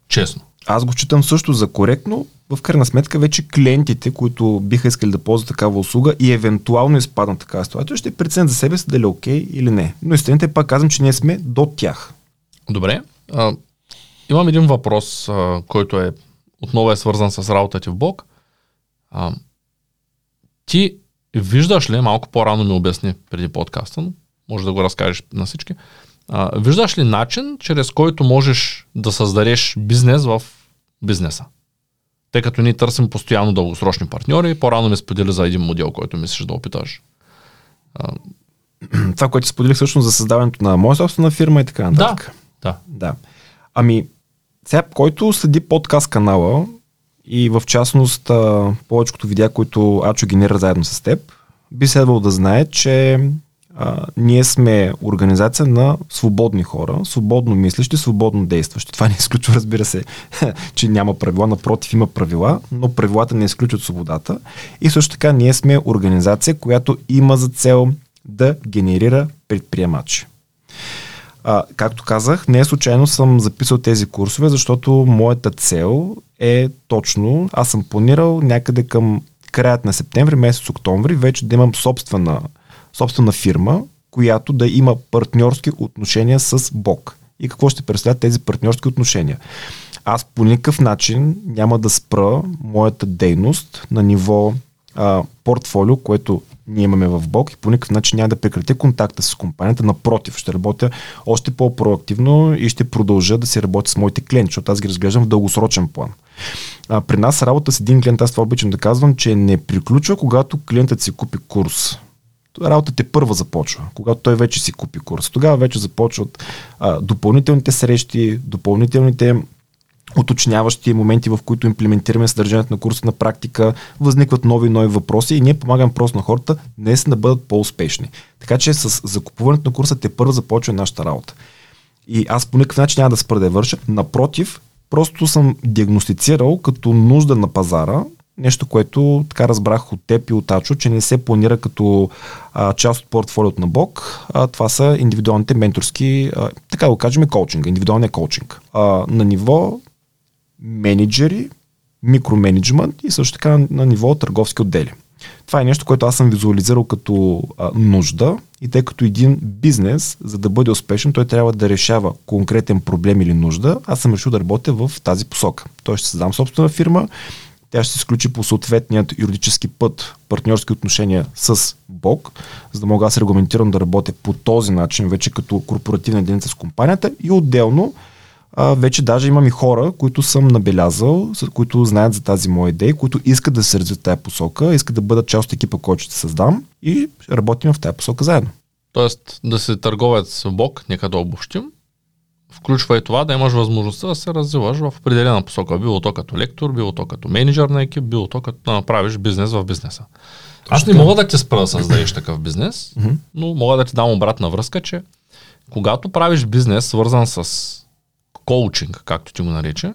честно. Аз го считам също за коректно. В крайна сметка вече клиентите, които биха искали да ползват такава услуга и евентуално изпаднат такава ситуация, ще преценят за себе си дали е окей или не. Но истината е пак казвам, че ние сме до тях. Добре. А, имам един въпрос, а, който е отново е свързан с работата ти в Бог. А, ти виждаш ли, малко по-рано ми обясни преди подкаста, но може да го разкажеш на всички, а, виждаш ли начин, чрез който можеш да създадеш бизнес в бизнеса? Тъй като ние търсим постоянно дългосрочни партньори, по-рано ми сподели за един модел, който мислиш да опиташ. А, Това, което споделих всъщност за създаването на моя собствена фирма и така нататък. да. Да. Ами, сега, който следи подкаст канала и в частност повечето видеа, които Ачо генера заедно с теб, би следвало да знае, че а, ние сме организация на свободни хора, свободно мислещи, свободно действащи. Това не изключва, разбира се, че няма правила, напротив има правила, но правилата не изключват свободата. И също така ние сме организация, която има за цел да генерира предприемачи. А, както казах, не случайно съм записал тези курсове, защото моята цел е точно, аз съм планирал някъде към краят на септември, месец октомври, вече да имам собствена, собствена фирма, която да има партньорски отношения с Бог. И какво ще представляват тези партньорски отношения? Аз по никакъв начин няма да спра моята дейност на ниво а, портфолио, което ние имаме в Бог и по никакъв начин няма да прекратя контакта с компанията. Напротив, ще работя още по-проактивно и ще продължа да си работя с моите клиенти, защото аз ги разглеждам в дългосрочен план. А, при нас работа с един клиент, аз това обичам да казвам, че не приключва, когато клиентът си купи курс. Работата е първа започва, когато той вече си купи курс. Тогава вече започват а, допълнителните срещи, допълнителните уточняващи моменти, в които имплементираме съдържанието на курса на практика, възникват нови и нови въпроси и ние помагаме просто на хората днес да бъдат по-успешни. Така че с закупуването на курса те първо започва нашата работа. И аз по никакъв начин няма да спра да я върша. Напротив, просто съм диагностицирал като нужда на пазара, нещо, което така разбрах от теб и от Ачо, че не се планира като а, част от портфолиото на Бог. А, това са индивидуалните менторски, а, така го кажем, коучинга, индивидуалния коучинг. А, на ниво менеджери, микроменеджмент и също така на, ниво търговски отдели. Това е нещо, което аз съм визуализирал като а, нужда и тъй като един бизнес, за да бъде успешен, той трябва да решава конкретен проблем или нужда, аз съм решил да работя в тази посока. Той ще създам собствена фирма, тя ще се изключи по съответният юридически път партньорски отношения с Бог, за да мога аз регламентирам да работя по този начин, вече като корпоративна единица с компанията и отделно а, вече даже имам и хора, които съм набелязал, които знаят за тази моя идея, които искат да се развият в тази посока, искат да бъдат част от екипа, който ще създам и работим в тази посока заедно. Тоест да се търговец в Бог, нека да обобщим, включва и това да имаш възможността да се развиваш в определена посока. Било то като лектор, било то като менеджер на екип, било то като да направиш бизнес в бизнеса. Аз не мога да те спра да създадеш такъв бизнес, но мога да ти дам обратна връзка, че когато правиш бизнес, свързан с коучинг, както ти го нарече,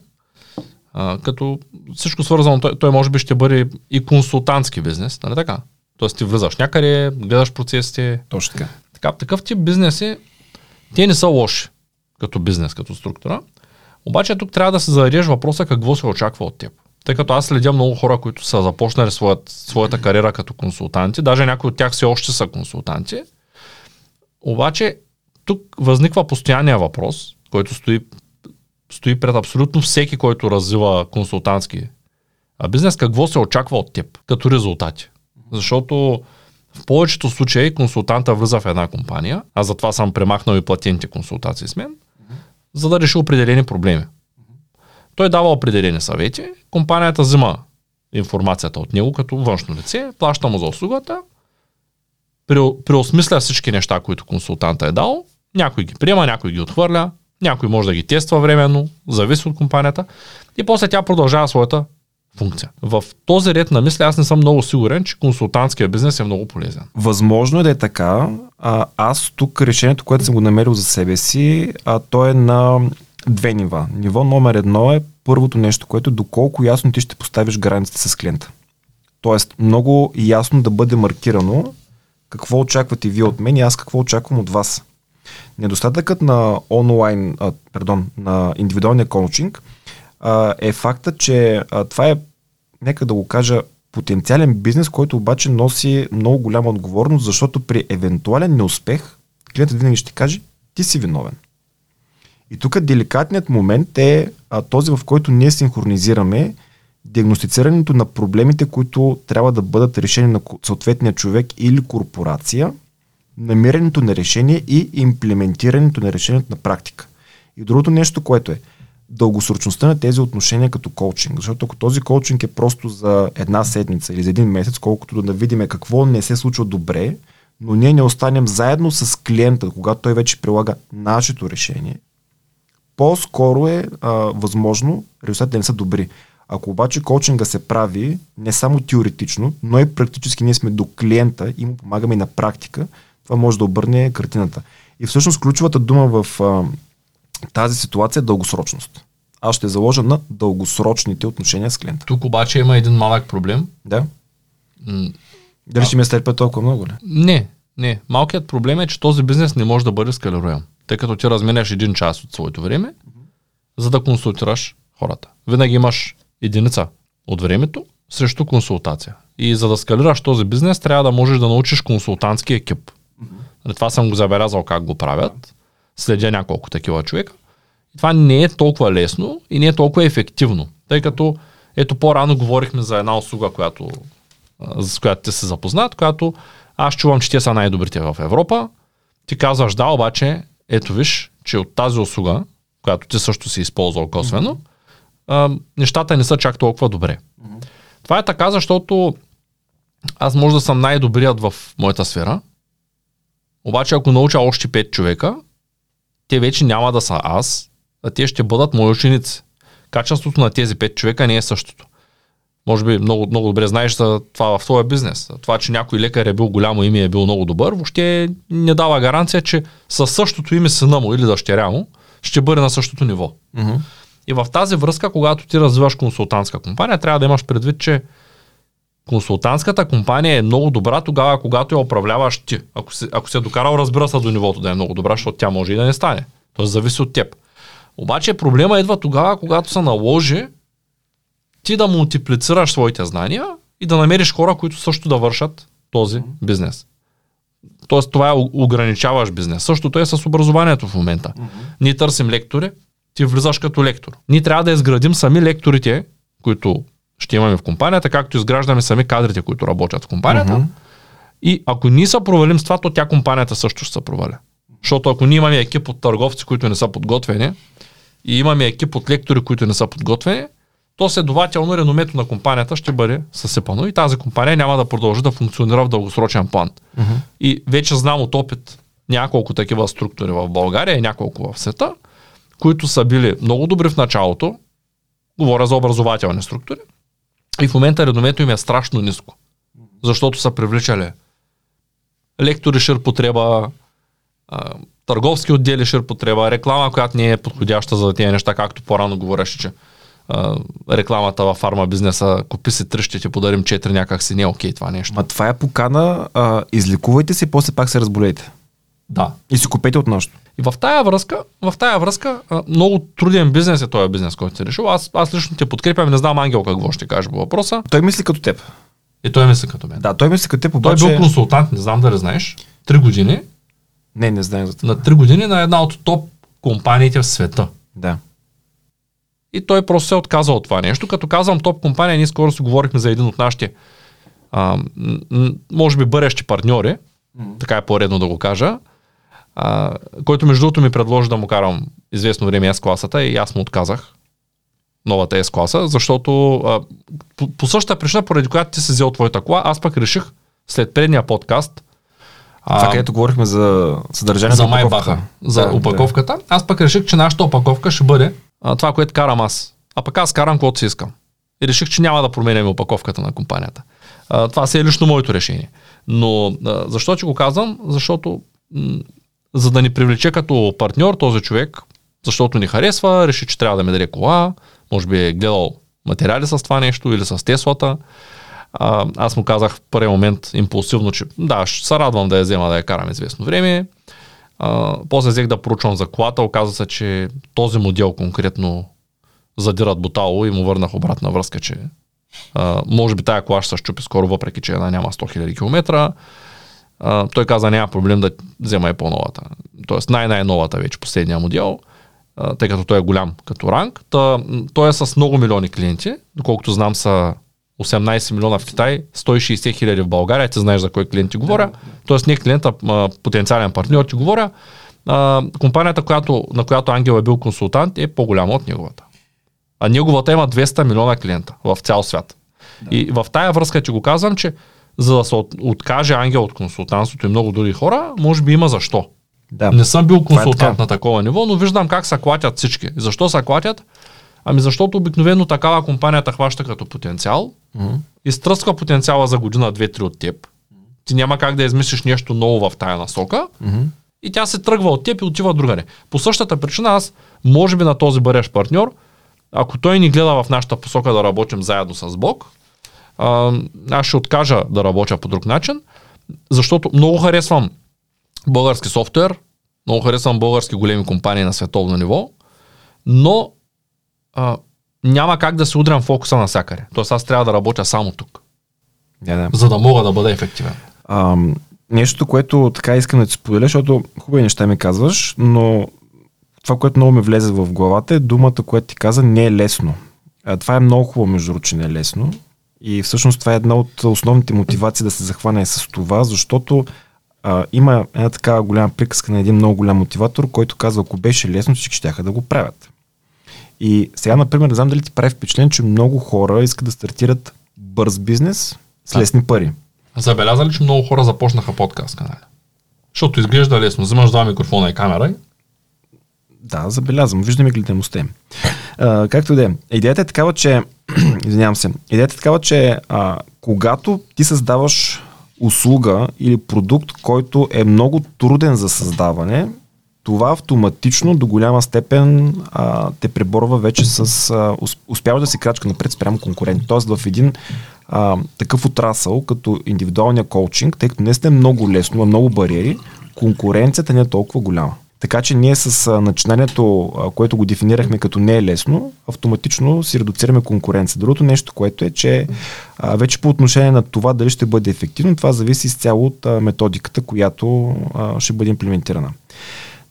а, като всичко свързано, той, той може би ще бъде и консултантски бизнес, нали така? Тоест ти влизаш някъде, гледаш процесите, Точно така. така, такъв тип бизнеси, те не са лоши като бизнес, като структура. Обаче тук трябва да се зададеш въпроса какво се очаква от теб. Тъй като аз следя много хора, които са започнали своят, своята кариера като консултанти, даже някои от тях все още са консултанти. Обаче тук възниква постоянния въпрос, който стои, стои пред абсолютно всеки, който развива консултантски а бизнес, какво се очаква от теб като резултати. Защото в повечето случаи консултанта влиза в една компания, аз затова съм премахнал и платените консултации с мен, за да реши определени проблеми. Той дава определени съвети, компанията взима информацията от него като външно лице, плаща му за услугата, преосмисля всички неща, които консултанта е дал, някой ги приема, някой ги отхвърля, някой може да ги тества временно, зависи от компанията и после тя продължава своята функция. В този ред на мисля аз не съм много сигурен, че консултантския бизнес е много полезен. Възможно е да е така, А, аз тук решението, което съм го намерил за себе си, а, то е на две нива. Ниво номер едно е първото нещо, което е доколко ясно ти ще поставиш границите с клиента. Тоест, много ясно да бъде маркирано какво очаквате вие от мен и аз какво очаквам от вас. Недостатъкът на онлайн, а, пардон, на индивидуалния коучинг а, е факта, че а, това е, нека да го кажа, потенциален бизнес, който обаче носи много голяма отговорност, защото при евентуален неуспех клиентът винаги ще каже, ти си виновен. И тук деликатният момент е а, този, в който ние синхронизираме диагностицирането на проблемите, които трябва да бъдат решени на съответния човек или корпорация, намирането на решение и имплементирането на решението на практика. И другото нещо, което е дългосрочността на тези отношения като коучинг. Защото ако този коучинг е просто за една седмица или за един месец, колкото да видим какво не се случва добре, но ние не останем заедно с клиента, когато той вече прилага нашето решение, по-скоро е а, възможно резултатите не са добри. Ако обаче коучинга се прави не само теоретично, но и практически ние сме до клиента и му помагаме и на практика, това може да обърне картината. И всъщност ключовата дума в а, тази ситуация е дългосрочност. Аз ще заложа на дългосрочните отношения с клиента. Тук обаче има един малък проблем. Да. М- Дали ще ми стърпя толкова много ли? Не, не. Малкият проблем е, че този бизнес не може да бъде скалируем. Тъй като ти разменяш един час от своето време, mm-hmm. за да консултираш хората. Винаги имаш единица от времето срещу консултация. И за да скалираш този бизнес, трябва да можеш да научиш консултантски екип. Mm-hmm. Това съм го забелязал как го правят. Следя няколко такива човека. Това не е толкова лесно и не е толкова ефективно. Тъй като, ето по-рано говорихме за една услуга, която, с която те се запознат, която аз чувам, че те са най-добрите в Европа. Ти казваш да, обаче ето виж, че от тази услуга, която ти също си използвал косвено, mm-hmm а, нещата не са чак толкова добре. Mm-hmm. Това е така, защото аз може да съм най-добрият в моята сфера, обаче ако науча още 5 човека, те вече няма да са аз, а те ще бъдат мои ученици. Качеството на тези 5 човека не е същото. Може би много, много добре знаеш за това в твоя бизнес. Това, че някой лекар е бил голямо име и е бил много добър, въобще не дава гаранция, че със същото име сина му или дъщеря му ще бъде на същото ниво. Mm-hmm. И в тази връзка, когато ти развиваш консултантска компания, трябва да имаш предвид, че консултантската компания е много добра тогава, когато я управляваш ти. Ако се, ако се е докарал, разбира се до нивото да е много добра, защото тя може и да не стане. Тоест зависи от теб. Обаче проблема идва тогава, когато се наложи ти да мултиплицираш своите знания и да намериш хора, които също да вършат този бизнес. Тоест това е ограничаваш бизнес. Същото е с образованието в момента. Ние търсим лектори, ти влизаш като лектор. Ние трябва да изградим сами лекторите, които ще имаме в компанията, както изграждаме сами кадрите, които работят в компанията. Mm-hmm. И ако ние се провалим с това, то тя компанията също ще се проваля. Защото ако ние имаме екип от търговци, които не са подготвени, и имаме екип от лектори, които не са подготвени, то следователно реномето на компанията ще бъде съсипано и тази компания няма да продължи да функционира в дългосрочен план. Mm-hmm. И вече знам от опит няколко такива структури в България и няколко в света, които са били много добри в началото, говоря за образователни структури, и в момента редомето им е страшно ниско, защото са привличали лектори ширпотреба, търговски отдели ширпотреба, реклама, която не е подходяща за тези неща, както по-рано говореше, че а, рекламата във фарма бизнеса, купи си три, ще ти подарим четири, някак си не е окей това нещо. Ма това е покана, а, излекувайте се, после пак се разболейте. Да. И си купете от нашото. И в тая връзка, в тая връзка много труден бизнес е този бизнес, който си решил. Аз, аз лично те подкрепям, не знам Ангел какво ще каже по въпроса. Той мисли като теб. И той мисли като мен. Да, той мисли като теб, обаче... Той е бил консултант, не знам дали знаеш. Три години. Не, не знаем за това. На три години на една от топ компаниите в света. Да. И той просто се отказа от това нещо. Като казвам топ компания, ние скоро си говорихме за един от нашите, а, може би бъдещи партньори, mm-hmm. така е по-редно да го кажа, а, който между другото ми предложи да му карам известно време S-класата и аз му отказах новата S-класа, защото а, по, по същата причина, поради която ти си взел твоята кола, аз пък реших след предния подкаст това, където говорихме за съдържанието за Майбаха, за да, опаковката. Да. Аз пък реших, че нашата опаковка ще бъде а, това, което карам аз. А пък аз карам каквото си искам. И реших, че няма да променяме опаковката на компанията. А, това си е лично моето решение. Но а, защо че го казвам? Защото м- за да ни привлече като партньор този човек, защото ни харесва, реши, че трябва да ми даде кола, може би е гледал материали с това нещо или с Теслата. А, аз му казах в първи момент импулсивно, че да, ще се радвам да я взема да я карам известно време. А, после взех да проучвам за колата, оказа се, че този модел конкретно задират бутало и му върнах обратна връзка, че а, може би тая кола ще се щупи скоро, въпреки че една няма 100 000 км. А, той каза, няма проблем да взема и по-новата. Тоест най-най-новата вече, последния модел, а, тъй като той е голям като ранг. Та, той е с много милиони клиенти, доколкото знам са 18 милиона в Китай, 160 хиляди в България, ти знаеш за кой клиент ти говоря. Тоест не клиента, а, потенциален партньор ти говоря. А, компанията, която, на която Ангел е бил консултант, е по-голяма от неговата. А неговата има 200 милиона клиента в цял свят. Да. И в тая връзка ти го казвам, че за да се от, откаже Ангел от консултантството и много други хора, може би има защо. Да. Не съм бил е консултант така. на такова ниво, но виждам как се клатят всички. Защо се клатят? Ами защото обикновено такава компанията хваща като потенциал, Мгм. изтръсква потенциала за година, две-три от теб. Ти няма как да измислиш нещо ново в тая насока Мгм. и тя се тръгва от теб и отива другаде. По същата причина аз, може би на този бъдещ партньор, ако той ни гледа в нашата посока да работим заедно с Бог, а, аз ще откажа да работя по друг начин, защото много харесвам български софтуер, много харесвам български големи компании на световно ниво, но а, няма как да се удрям фокуса навсякъде. Тоест аз трябва да работя само тук, Да, да. за да мога да бъда ефективен. Ам, нещо, което така искам да ти споделя, защото хубави неща ми казваш, но това, което много ми влезе в главата е думата, която ти каза, не е лесно. А, това е много хубаво, между другото, че не е лесно. И всъщност това е една от основните мотивации да се захване с това, защото а, има една такава голяма приказка на един много голям мотиватор, който казва, ако беше лесно, всички ще да го правят. И сега, например, не знам дали ти прави впечатление, че много хора искат да стартират бърз бизнес с Да. лесни пари. Забелязали, че много хора започнаха подкаст канали. Защото изглежда лесно. Взимаш два микрофона и камера и Да, забелязвам. Виждаме гледаността им. Както и да е. Идеята е такава, че... Извинявам се. Идеята е такава, че а, когато ти създаваш услуга или продукт, който е много труден за създаване, това автоматично до голяма степен а, те преборва вече с... А, ус- успява да си крачка напред спрямо конкурент. Тоест в един а, такъв отрасъл, като индивидуалния коучинг, тъй като не сте много лесно, има много бариери, конкуренцията не е толкова голяма. Така че ние с начинанието, което го дефинирахме като не е лесно, автоматично си редуцираме конкуренция. Другото нещо, което е, че вече по отношение на това дали ще бъде ефективно, това зависи изцяло от методиката, която ще бъде имплементирана.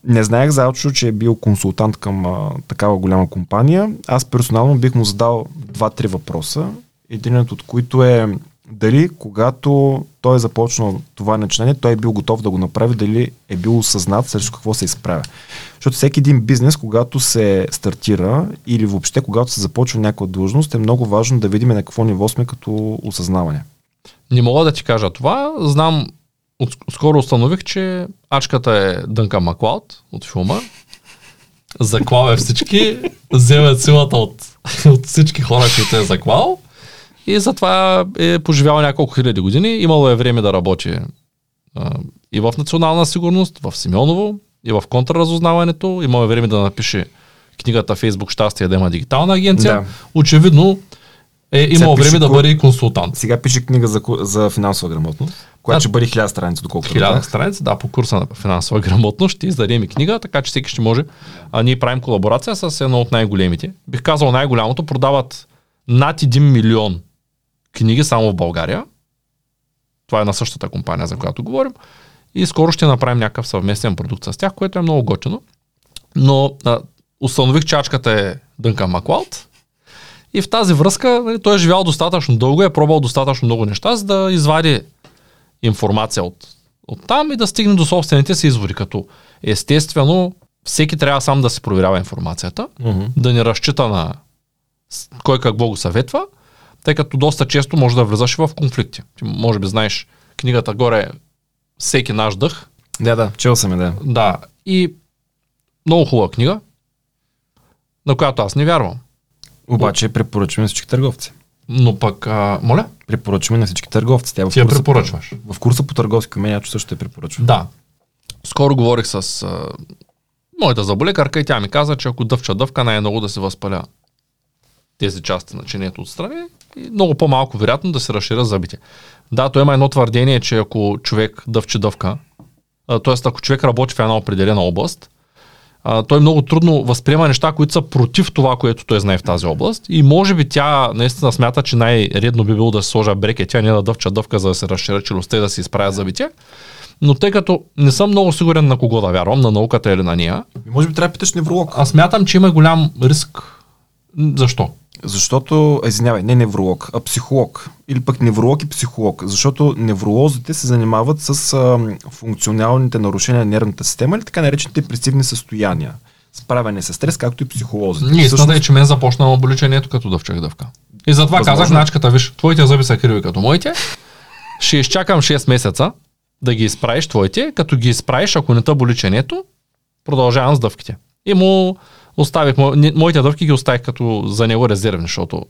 Не знаех за Алчо, че е бил консултант към а, такава голяма компания. Аз персонално бих му задал два-три въпроса. Единият от които е дали когато той е започнал това начинание, той е бил готов да го направи, дали е бил осъзнат срещу какво се изправя. Защото всеки един бизнес, когато се стартира или въобще когато се започва някаква длъжност, е много важно да видим на какво ниво сме като осъзнаване. не мога да ти кажа това. Знам, скоро установих, че ачката е Дънка Маклауд от филма. Заклал е всички, взема силата от, от всички хора, които е заклал. И затова е поживял няколко хиляди години. Имало е време да работи а, и в национална сигурност, в Симеоново, и в контрразузнаването. Имало е време да напише книгата Фейсбук щастие да има дигитална агенция. Да. Очевидно е имал пише време да бъде и консултант. Сега пише книга за, за финансова грамотност, която Да. ще бъде хиляда страница, доколкото хиляда страница, да, по курса на финансова грамотност ще издадем и книга, така че всеки ще може. А ние правим колаборация с едно от най-големите. Бих казал най-голямото, продават над 1 милион книги само в България. Това е на същата компания, за която говорим. И скоро ще направим някакъв съвместен продукт с тях, което е много готино. Но а, установих, че ачката е Дънка Маклауд. И в тази връзка нали, той е живял достатъчно дълго, е пробвал достатъчно много неща, за да извади информация от, от там и да стигне до собствените си изводи, като естествено всеки трябва сам да си проверява информацията, Мгм. да не разчита на кой какво го съветва, тъй като доста често може да влизаш в конфликти. Ти може би знаеш книгата горе е всеки наш дъх. Да, да, чел съм я, да. Да. И много хубава книга, на която аз не вярвам. Обаче препоръчваме на всички търговци. Но пък, а, моля, Препоръчваме на всички търговци. Тя в ти я препоръчваш. в курса по търговски умения също е препоръчва. Да. Скоро говорих с а, моята заболекарка и тя ми каза, че ако дъвча дъвка, най-много да се възпаля тези части на чинето отстрани много по-малко вероятно да се разширят зъбите. Да, то има едно твърдение, че ако човек дъвче дъвка, т.е. ако човек работи в една определена област, а, той много трудно възприема неща, които са против това, което той знае в тази област. И може би тя наистина смята, че най-редно би било да се сложа брекет, тя не да дъвча дъвка, за да се разширя челюстта и да се изправя зъбите. Но тъй като не съм много сигурен на кого да вярвам, на науката или на ния, Може би трябва да питаш невролог. аз мятам, че има голям риск. Защо? Защото, извинявай, не невролог, а психолог. Или пък невролог и психолог. Защото невролозите се занимават с а, функционалните нарушения на нервната система или така наречените депресивни състояния. Справяне с стрес, както и психолозите. Не, истината е, че мен започна обличението като дъвчах дъвка. И затова Възможно. казах, начката, виж, твоите зъби са криви като моите, ще изчакам 6 месеца да ги изправиш твоите, като ги изправиш, ако не те боли ченето, продължавам с дъвките. И му оставих, мо- не- моите дъвки ги оставих като за него резервни, защото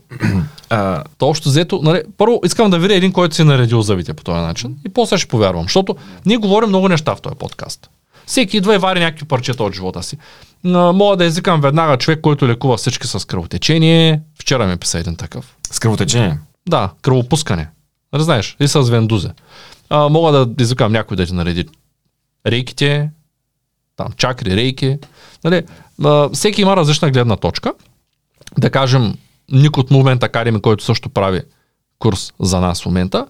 А, то общо взето, нали, първо искам да видя един, който си е наредил зъбите по този начин и после ще повярвам, защото ние говорим много неща в този подкаст. Всеки идва и вари някакви парчета от живота си. А, Мога да изикам веднага човек, който лекува всички с кръвотечение. Вчера ми писа един такъв. с кръвотечение. Да, кръвопускане. Нали знаеш? И с вендузе. А, мога да извикам някой да ти нареди рейките, там чакри, рейки. Нали, всеки има различна гледна точка. Да кажем, Ник от Movement Academy, който също прави курс за нас в момента,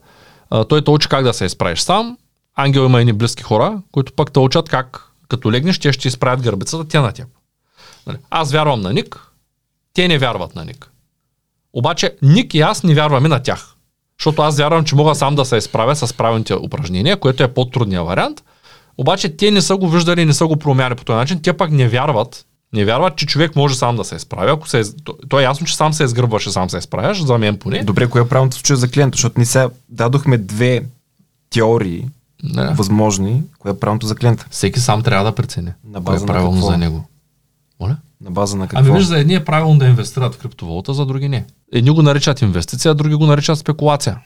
той те учи как да се изправиш сам. Ангел има едни близки хора, които пък те учат как като легнеш, те ще изправят гърбицата, тя на теб. Нали, Аз вярвам на Ник, те не вярват на Ник. Обаче Ник и аз не вярваме на тях. Защото аз вярвам, че мога сам да се изправя с правилните упражнения, което е по-трудният вариант. Обаче те не са го виждали, не са го проумяли по този начин. Те пак не вярват, не вярват, че човек може сам да се изправя. Ако се, из- то, то е ясно, че сам се изгърбваше, сам се изправяш, за мен поне. Добре, кое е правилното случай за клиента? Защото ни сега дадохме две теории, Не. възможни, кое е правилното за клиента. Всеки сам трябва да прецени. На кое е база на правилно какво? за него. Моля? На база на какво? Ами виж, за едни е правилно да инвестират в криптовалута, за други не. Едни го наричат инвестиция, а други го наричат спекулация.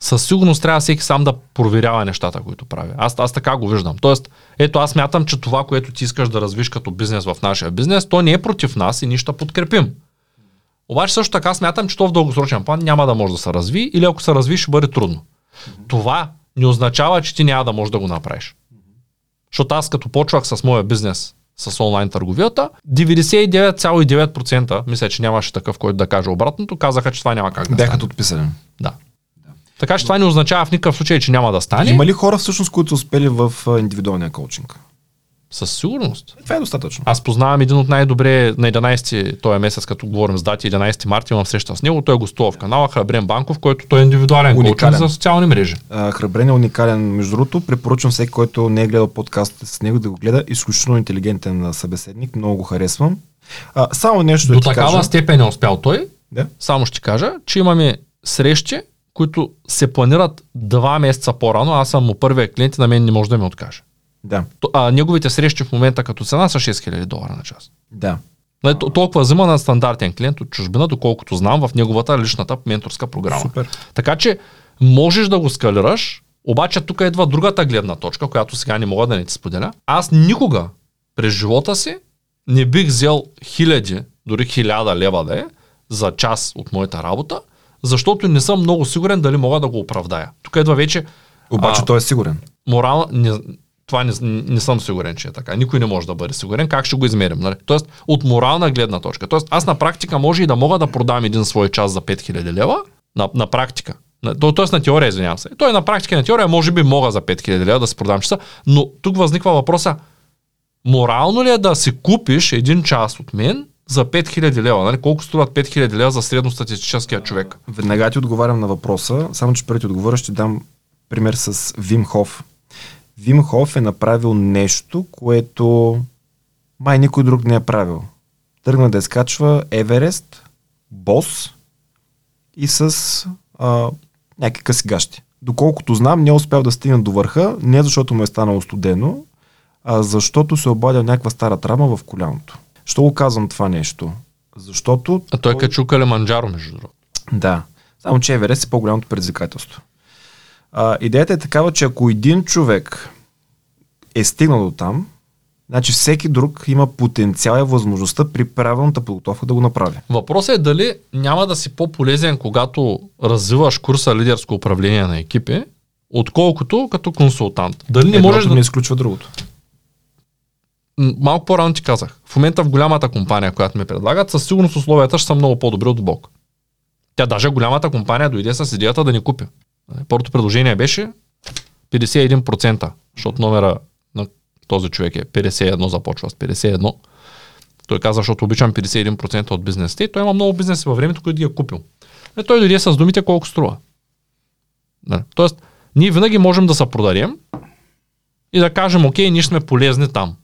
Със сигурност трябва всеки сам да проверява нещата, които прави. Аз, аз така го виждам. Тоест, ето аз мятам, че това, което ти искаш да развиш като бизнес в нашия бизнес, то не е против нас и нищо подкрепим. Обаче също така смятам, че то в дългосрочен план няма да може да се разви или ако се разви, ще бъде трудно. Това не означава, че ти няма да можеш да го направиш. Защото аз като почвах с моя бизнес, с онлайн търговията, 99,9% мисля, че нямаше такъв, който да каже обратното, казаха, че това няма как да Бяха стане. отписани. Да. Така че това не означава в никакъв случай, че няма да стане. Има ли хора всъщност, които успели в индивидуалния коучинг? Със сигурност. Това е достатъчно. Аз познавам един от най-добре на 11 този месец, като говорим с дати, 11 марта имам среща с него. Той е гостува в канала Храбрен Банков, който той е индивидуален Уникален. коучинг за социални мрежи. А, Храбрен е уникален. Между другото, препоръчвам всеки, който не е гледал подкастите с него, да го гледа. Изключително интелигентен събеседник. Много го харесвам. А, само нещо До да ти такава кажа. степен е успял той. Да? Само ще кажа, че имаме срещи, които се планират два месеца по-рано. Аз съм му първия клиент и на мен не може да ме откаже. Да. А, неговите срещи в момента като цена са 6000 долара на час. Да. Нали, то- толкова взима на стандартен клиент от чужбина, доколкото знам в неговата личната менторска програма. Супер. Така че можеш да го скалираш, обаче тук идва другата гледна точка, която сега не мога да не ти споделя. Аз никога през живота си не бих взел хиляди, дори хиляда лева да е, за час от моята работа, защото не съм много сигурен дали мога да го оправдая. Тук идва вече Обаче А, той е сигурен. морал, не, това не, не съм сигурен, че е така. Никой не може да бъде сигурен. Как ще го измерим? Нали? Тоест, от морална гледна точка. Тоест, аз на практика може и да мога да продам един свой час за 5000 лева. На, на практика. То, тоест на теория, извинявам се. Той на практика на теория може би мога за 5000 лева да си продам часа, но тук възниква въпроса, морално ли е да си купиш един час от мен за 5000 лева? Нали? Колко струват 5000 лева за средностатистическия човек? Веднага ти отговарям на въпроса, само че преди отговоря ще дам пример с Вим Хоф. Вим Хоф е направил нещо, което май никой друг не е правил. Тръгна да изкачва Еверест, Бос и с а, някакви къси. Доколкото знам, не е успял да стигне до върха, не защото му е станало студено, а защото се обадил някаква стара травма в коляното. Що го казвам това нещо? Защото А той е качул Калиманджаро, между другото. да. Само, че Еверест е по-голямото предизвикателство. А, идеята е такава, че ако един човек е стигнал до там, значи всеки друг има потенциал и възможността при правилната подготовка да го направи. Въпросът е дали няма да си по-полезен, когато развиваш курса лидерско управление на екипи, отколкото като консултант. Дали не Едното можеш да... не изключва другото. Малко по-рано ти казах. В момента в голямата компания, която ми предлагат, със сигурност условията ще са много по-добри от Бог. Тя даже голямата компания дойде с идеята да ни купи. Първото предложение беше 51%, защото номера на този човек е 51, започва с 51. Той каза, защото обичам 51% от бизнесите и той има много бизнеси във времето, които ги е купил. И той дойде с думите колко струва. Нали? Тоест, ние винаги можем да се продадем и да кажем, окей, ние сме полезни там.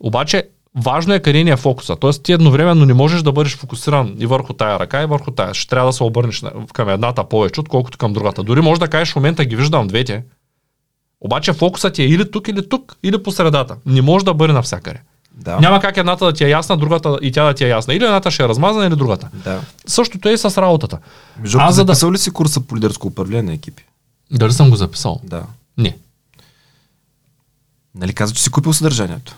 Обаче, важно е къде ни е фокуса. Тоест, ти едновременно не можеш да бъдеш фокусиран и върху тая ръка, и върху тая. Ще трябва да се обърнеш към едната повече, отколкото към другата. Дори може да кажеш, в момента ги виждам двете. Обаче фокусът ти е или тук, или тук, или по средата. Не може да бъде навсякъде. Да. Няма как едната да ти е ясна, другата и тя да ти е ясна. Или едната ще е размазана, или другата. да. Същото е и с работата. Между Аз за да- записал ли си курса по лидерско управление на екипи? Дали съм го записал? Да. Не. Нали каза, че си купил съдържанието?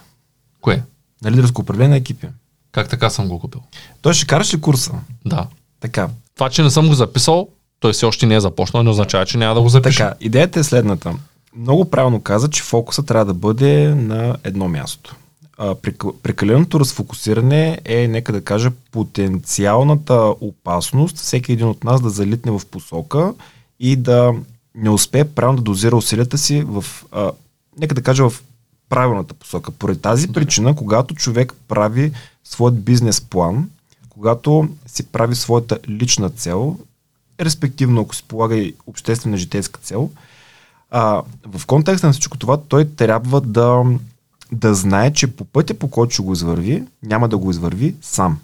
Кое? На лидерско управление на екипи. Как така съм го купил? Той ще караш ли курса? Да. Така. Това, че не съм го записал, той все още не е започнал, не означава, че няма да го запиша. Така, идеята е следната. Много правилно каза, че фокуса трябва да бъде на едно място. Прекаленото разфокусиране е, нека да кажа, потенциалната опасност всеки един от нас да залитне в посока и да не успее правилно да дозира усилията си в, а, нека да кажа, в правилната посока. Поради тази причина, когато човек прави своят бизнес план, когато си прави своята лична цел, респективно ако си полага и обществена житейска цел, а, в контекста на всичко това, той трябва да, да знае, че по пътя, по който ще го извърви, няма да го извърви сам.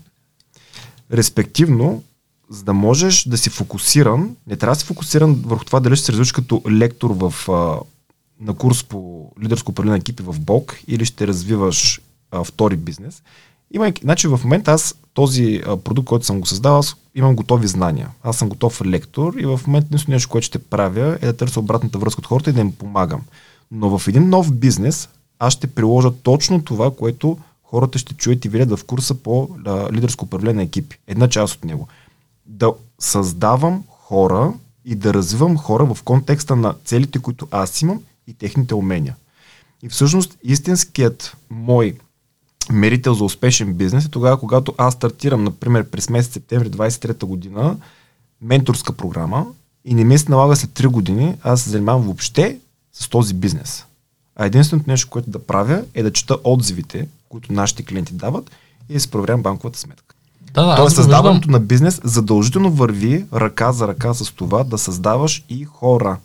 Респективно, за да можеш да си фокусиран, не трябва да си фокусиран върху това дали ще се развиваш като лектор в, а, на курс по лидерско на екипи в БОК или ще развиваш а, втори бизнес. Има, значи в момента аз този а, продукт, който съм го създал, аз имам готови знания. Аз съм готов лектор и в момента единственото нещо, което ще правя е да търся обратната връзка от хората и да им помагам. Но в един нов бизнес аз ще приложа точно това, което хората ще чуят и видят в курса по а, лидерско управление на екипи. Една част от него. Да създавам хора и да развивам хора в контекста на целите, които аз имам и техните умения. И всъщност истинският мой мерител за успешен бизнес е тогава, когато аз стартирам, например, през месец септември 23 година менторска програма и не ми се налага след 3 години аз се занимавам въобще с този бизнес. А единственото нещо, което да правя е да чета отзивите, които нашите клиенти дават и да си проверявам банковата сметка. Да, да, Тоест го виждам. създаването на бизнес задължително върви ръка за ръка с това да създаваш и хора.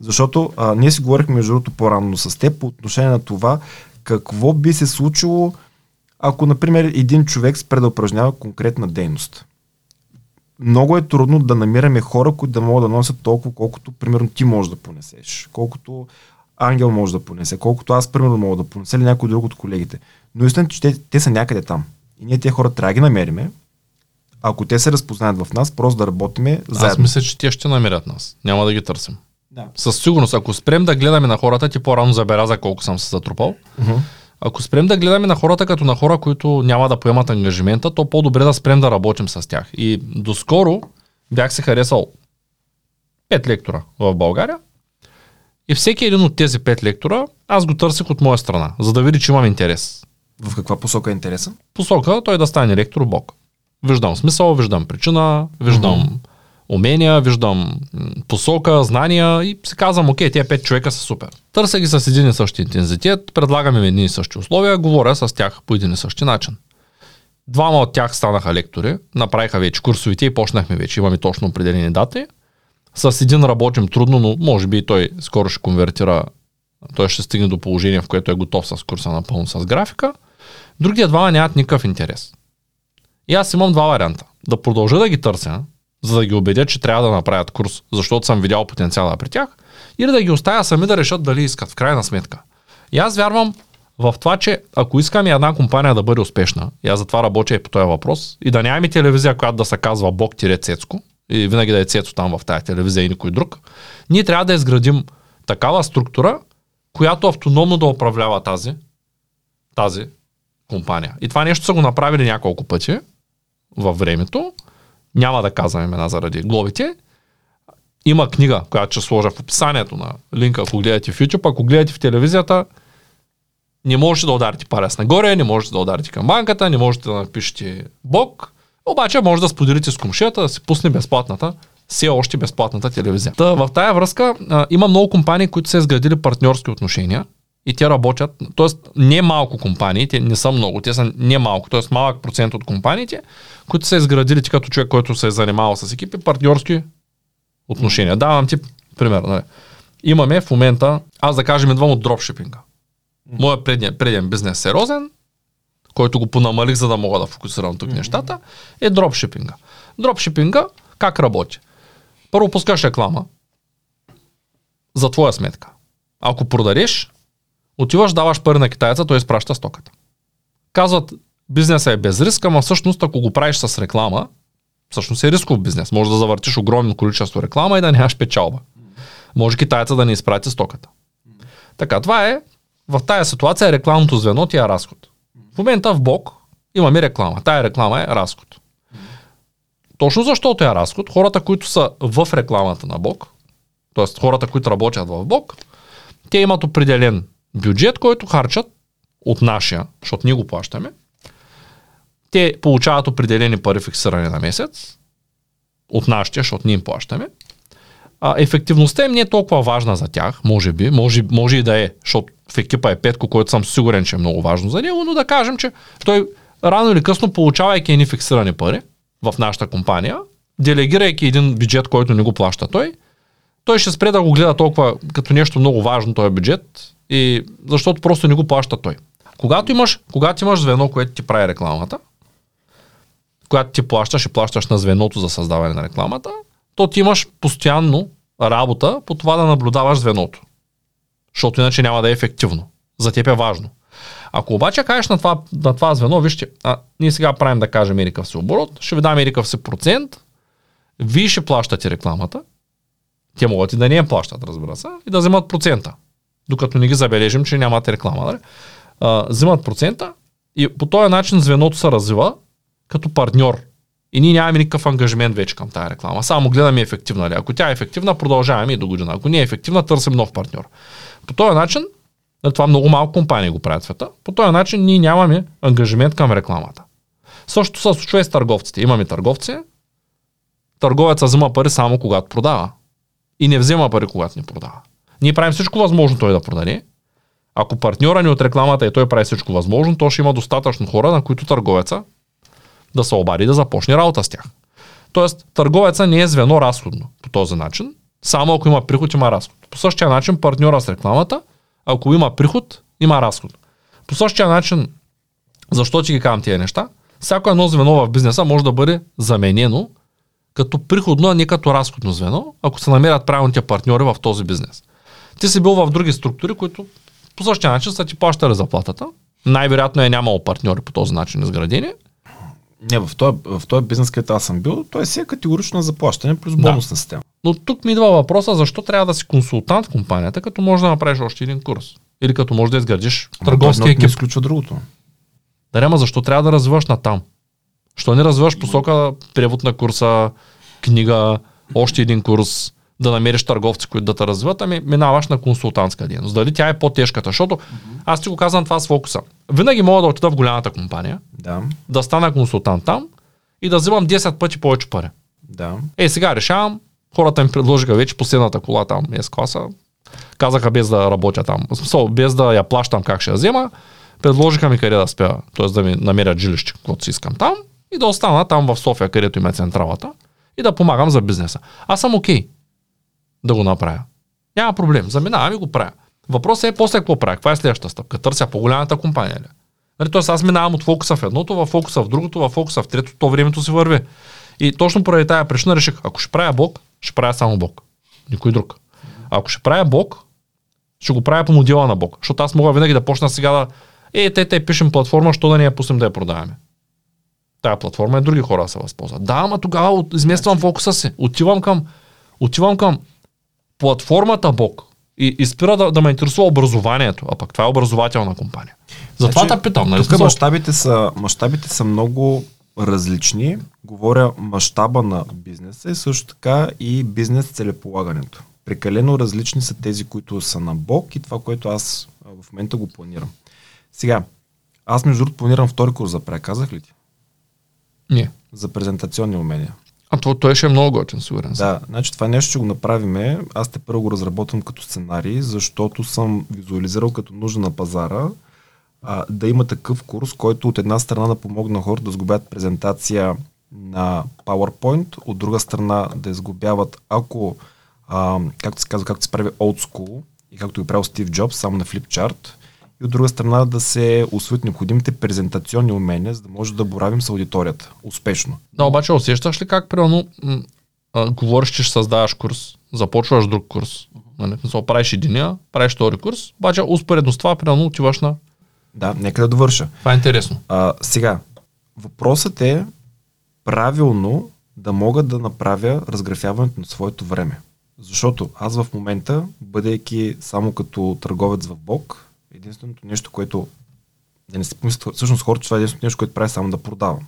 Защото а, ние си говорихме между другото по-рано с теб по отношение на това какво би се случило, ако, например, един човек спре да упражнява конкретна дейност. Много е трудно да намираме хора, които да могат да носят толкова, колкото, примерно, ти можеш да понесеш. Колкото Ангел може да понесе, колкото аз, примерно, мога да понеса или някой друг от колегите. Но истината, че те, те са някъде там. И ние тези хора трябва да ги намериме. Ако те се разпознаят в нас, просто да работиме Аз заедно. мисля, че те ще намерят нас. Няма да ги търсим. Да. Със сигурност, ако спрем да гледаме на хората, ти по-рано забеля за колко съм се затрупал. Uh-huh. Ако спрем да гледаме на хората като на хора, които няма да поемат ангажимента, то по-добре да спрем да работим с тях. И доскоро бях се харесал пет лектора в България и всеки един от тези пет лектора аз го търсих от моя страна, за да види, че имам интерес. В каква посока е интересен? Посока той да стане лектор Бог. Виждам смисъл, виждам причина, виждам Мгм. Умения, виждам посока, знания и си казвам, окей, тези пет човека са супер. Търся ги с един и същи интензитет, предлагам им едни и същи условия, говоря с тях по един и същи начин. Двама от тях станаха лектори, направиха вече курсовите и почнахме вече, имаме точно определени дати. С един работим трудно, но може би той скоро ще конвертира, той ще стигне до положение, в което е готов с курса напълно с графика. Другия двама нямат никакъв интерес. И аз имам два варианта. Да продължа да ги търся, за да ги убедя, че трябва да направят курс, защото съм видял потенциала при тях, или да ги оставя сами да решат дали искат, в крайна сметка. И аз вярвам в това, че ако искаме една компания да бъде успешна, и аз затова работя и по този въпрос, и да нямаме телевизия, която да се казва Бог-Цецко, и винаги да е Цецо там в тази телевизия и никой друг, ние трябва да изградим такава структура, която автономно да управлява тази, тази компания. И това нещо са го направили няколко пъти във времето. Няма да казвам имена заради глобите. Има книга, която ще сложа в описанието на линка, ако гледате в YouTube. Ако гледате в телевизията, не можете да ударите парес нагоре, не можете да ударите към банката, не можете да напишете Бог, обаче може да споделите с комшията, да се пусне безплатната, все още безплатната телевизия. Та, в тая връзка а, има много компании, които са изградили партньорски отношения и те работят, т.е. не малко компании, те не са много, те са не малко, т.е. малък процент от компаниите, които са изградили ти като човек, който се е занимавал с екипи, партньорски отношения. Давам ти пример. Нали. Имаме в момента, аз да кажем, идвам от дропшипинга. Моят преден, преден бизнес сериозен, който го понамалих, за да мога да фокусирам тук mm-hmm. нещата, е дропшипинга. Дропшипинга как работи? Първо пускаш реклама за твоя сметка. Ако продадеш, отиваш, даваш пари на китайца, той изпраща стоката. Казват, бизнесът е без риск, ама всъщност ако го правиш с реклама, всъщност е рисков бизнес. Може да завъртиш огромно количество реклама и да нямаш печалба. Може китайца да не изпрати стоката. Така, това е, в тая ситуация рекламното звено ти е разход. В момента в Бог имаме реклама. Тая реклама е разход. Точно защото е разход, хората, които са в рекламата на Бог, т.е. хората, които работят в Бог, те имат определен бюджет, който харчат от нашия, защото ние го плащаме. Те получават определени пари фиксиране на месец, от нашия, защото ние им плащаме. А, ефективността им не е толкова важна за тях, може би, може, може и да е, защото в екипа е Петко, който съм сигурен, че е много важно за него, но да кажем, че той рано или късно, получавайки едни фиксирани пари в нашата компания, делегирайки един бюджет, който не го плаща той, той ще спре да го гледа толкова като нещо много важно, този бюджет, и защото просто не го плаща той. Когато имаш, когато имаш звено, което ти прави рекламата, когато ти плащаш и плащаш на звеното за създаване на рекламата, то ти имаш постоянно работа по това да наблюдаваш звеното. Защото иначе няма да е ефективно. За теб е важно. Ако обаче кажеш на това, на това звено, вижте, а, ние сега правим да кажем ерикъв си оборот, ще ви дам ерикъв си процент, вие ще плащате рекламата, те могат и да не я плащат, разбира се, и да вземат процента докато не ги забележим, че нямате реклама. Нали? А, взимат процента и по този начин звеното се развива като партньор. И ние нямаме никакъв ангажимент вече към тази реклама. Само гледаме ефективна ли. Ако тя е ефективна, продължаваме и до година. Ако не е ефективна, търсим нов партньор. По този начин, това много малко компании го правят света, по този начин ние нямаме ангажимент към рекламата. Същото се случва и с търговците. Имаме търговци, търговецът взема пари само когато продава. И не взема пари, когато не продава. Ние правим всичко възможно той да продаде. Ако партньора ни от рекламата и той прави всичко възможно, то ще има достатъчно хора, на които търговеца да се обади да започне работа с тях. Тоест, търговеца не е звено разходно по този начин. Само ако има приход, има разход. По същия начин партньора с рекламата, ако има приход, има разход. По същия начин, защо ти ги казвам тези неща? Всяко едно звено в бизнеса може да бъде заменено като приходно, а не като разходно звено, ако се намерят правилните партньори в този бизнес. Ти си бил в други структури, които по същия начин са ти плащали заплатата. Най-вероятно е нямало партньори по този начин изградени. Не, в този, в този бизнес, където аз съм бил, той си е категорично заплащане плюс бонусна да. система. Но тук ми идва въпроса, защо трябва да си консултант в компанията, като може да направиш още един курс. Или като може да изградиш търговски екип. Не изключва другото. Да, няма защо трябва да развиваш на там? Що не развиваш посока превод на курса, книга, още един курс, да намериш търговци, които да те развиват, ами минаваш на консултантска дейност. Дали тя е по-тежката, защото mm-hmm. аз ти го казвам това с фокуса. Винаги мога да отида в голямата компания, да, да стана консултант там и да взимам 10 пъти повече пари. Да. Е, сега решавам, хората ми предложиха вече последната кола там, с класа, казаха без да работя там, смисъл, без да я плащам как ще я взема, предложиха ми къде да спя, т.е. да ми намерят жилище, каквото си искам там и да остана там в София, където има централата и да помагам за бизнеса. Аз съм окей. Okay да го направя. Няма проблем. Заминавам и го правя. Въпросът е после какво правя. Каква е следващата стъпка? Търся по-голямата компания ли? Нали, тоест аз минавам от фокуса в едното, в фокуса в другото, в фокуса в третото, то времето си върви. И точно поради тази причина реших, ако ще правя Бог, ще правя само Бог. Никой друг. Ако ще правя Бог, ще го правя по модела на Бог. Защото аз мога винаги да почна сега да. Е, те, те пишем платформа, що да не я пуснем да я продаваме. Тая платформа е други хора се възползват. Да, ама тогава измествам фокуса си. Отивам към, отивам към платформата Бог, И, и спира да, да ме интересува образованието, а пък това е образователна компания. Затова Значи, те питам, нали? Тук мащабите са, мащабите са много различни. Говоря мащаба на бизнеса и също така и бизнес целеполагането. Прекалено различни са тези, които са на бок и това, което аз в момента го планирам. Сега, аз между другото планирам втори курс за правя, казах ли ти? Не. За презентационни умения. А то, той ще е много готин, сигурен. Да, значи това нещо ще го направиме. Аз те първо го разработвам като сценарий, защото съм визуализирал като нужда на пазара а, да има такъв курс, който от една страна да помогна хората да сгубят презентация на PowerPoint, от друга страна да изгубяват, ако, а, както се казва, както се прави old school и както го правил Стив Джобс, само на флипчарт, и от друга страна да се усвоят необходимите презентационни умения, за да може да боравим с аудиторията успешно. Да, обаче усещаш ли как, примерно, м- а, говориш, че ще създаваш курс, започваш друг курс, нали? Смисъл, правиш единия, правиш втори курс, обаче успоредно с това, примерно, отиваш на... Да, нека да довърша. Това е интересно. А, сега, въпросът е правилно да мога да направя разграфяването на своето време. Защото аз в момента, бъдейки само като търговец в Бог, единственото нещо, което да не си помислят всъщност хората, че това е единственото нещо, което прави само да продавам.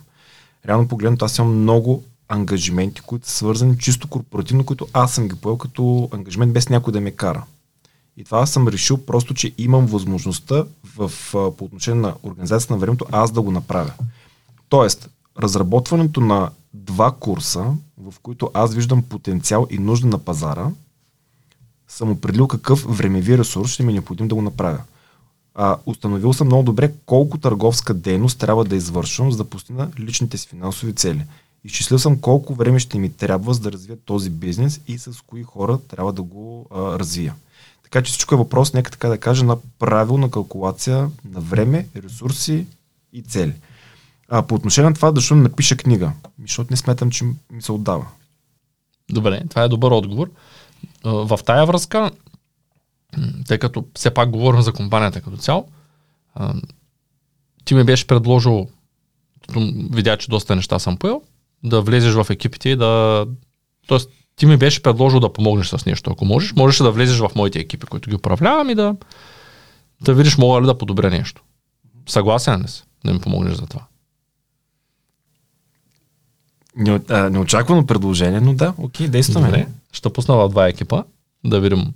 Реално погледнато аз имам много ангажименти, които са свързани чисто корпоративно, които аз съм ги поел като ангажимент без някой да ме кара. И това съм решил просто, че имам възможността в, по отношение на организацията на времето аз да го направя. Тоест, разработването на два курса, в които аз виждам потенциал и нужда на пазара, съм определил какъв времеви ресурс ще ми е необходим да го направя. А, установил съм много добре колко търговска дейност трябва да извършвам, за да постигна личните си финансови цели. Изчислил съм колко време ще ми трябва за да развия този бизнес и с кои хора трябва да го а, развия. Така че всичко е въпрос, нека така да кажа, на правилна калкулация на време, ресурси и цели. А по отношение на това, защо не напиша книга? Защото не сметам, че ми се отдава. Добре, това е добър отговор. В тая връзка, тъй като все пак говорим за компанията като цяло, ти ми беше предложил, видя, че доста неща съм поел, да влезеш в екипите и да... Тоест, ти ми беше предложил да помогнеш с нещо, ако можеш. Можеш да влезеш в моите екипи, които ги управлявам и да, да видиш мога ли да подобря нещо. Съгласен ли си да ми помогнеш за това? Не, а, неочаквано предложение, но да, окей, действаме. Добре. Ще пусна в два екипа, да видим,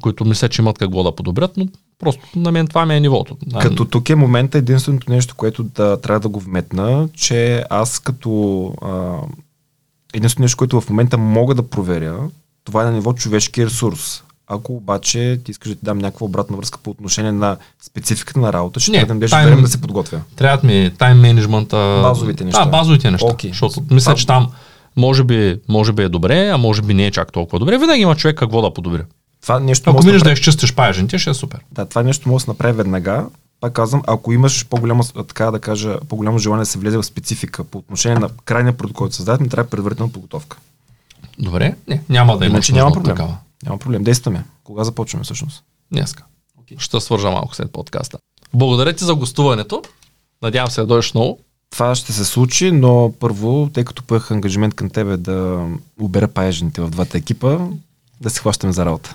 които мисля, че имат какво да подобрят, но просто на мен това ми е нивото. А, Като тук е момента единственото нещо, което да трябва да го вметна, че аз като а, единственото нещо, което в момента мога да проверя, това е на ниво човешки ресурс. Ако обаче ти искаш да ти дам някаква обратна връзка по отношение на спецификата на работа, ще трябва да дадеш време да се подготвя. Трябват ми тайм менеджмента. Базовите неща. Да, базовите неща. Окей. Защото мисля, че там може би, може би е добре, а може би не е чак толкова добре. Винаги има човек какво да подобри. Това нещо Ако да минеш да направи- изчистиш паяжните, ще е супер. Да, това нещо може да се направи веднага. Пак казвам, ако имаш по-голямо, така да кажа, по-голямо желание да се влезе в специфика по отношение на крайния продукт, който създадат, ми трябва предварителна подготовка. Добре? Не, няма да имаш няма проблем. такава. Няма проблем. Действаме. Кога започваме всъщност? Днеска. Ще свържа малко след подкаста. Благодаря ти за гостуването. Надявам се да дойдеш много. Това ще се случи, но първо, тъй като поех ангажимент към тебе да обера паежните в двата екипа, да се хващаме за работа.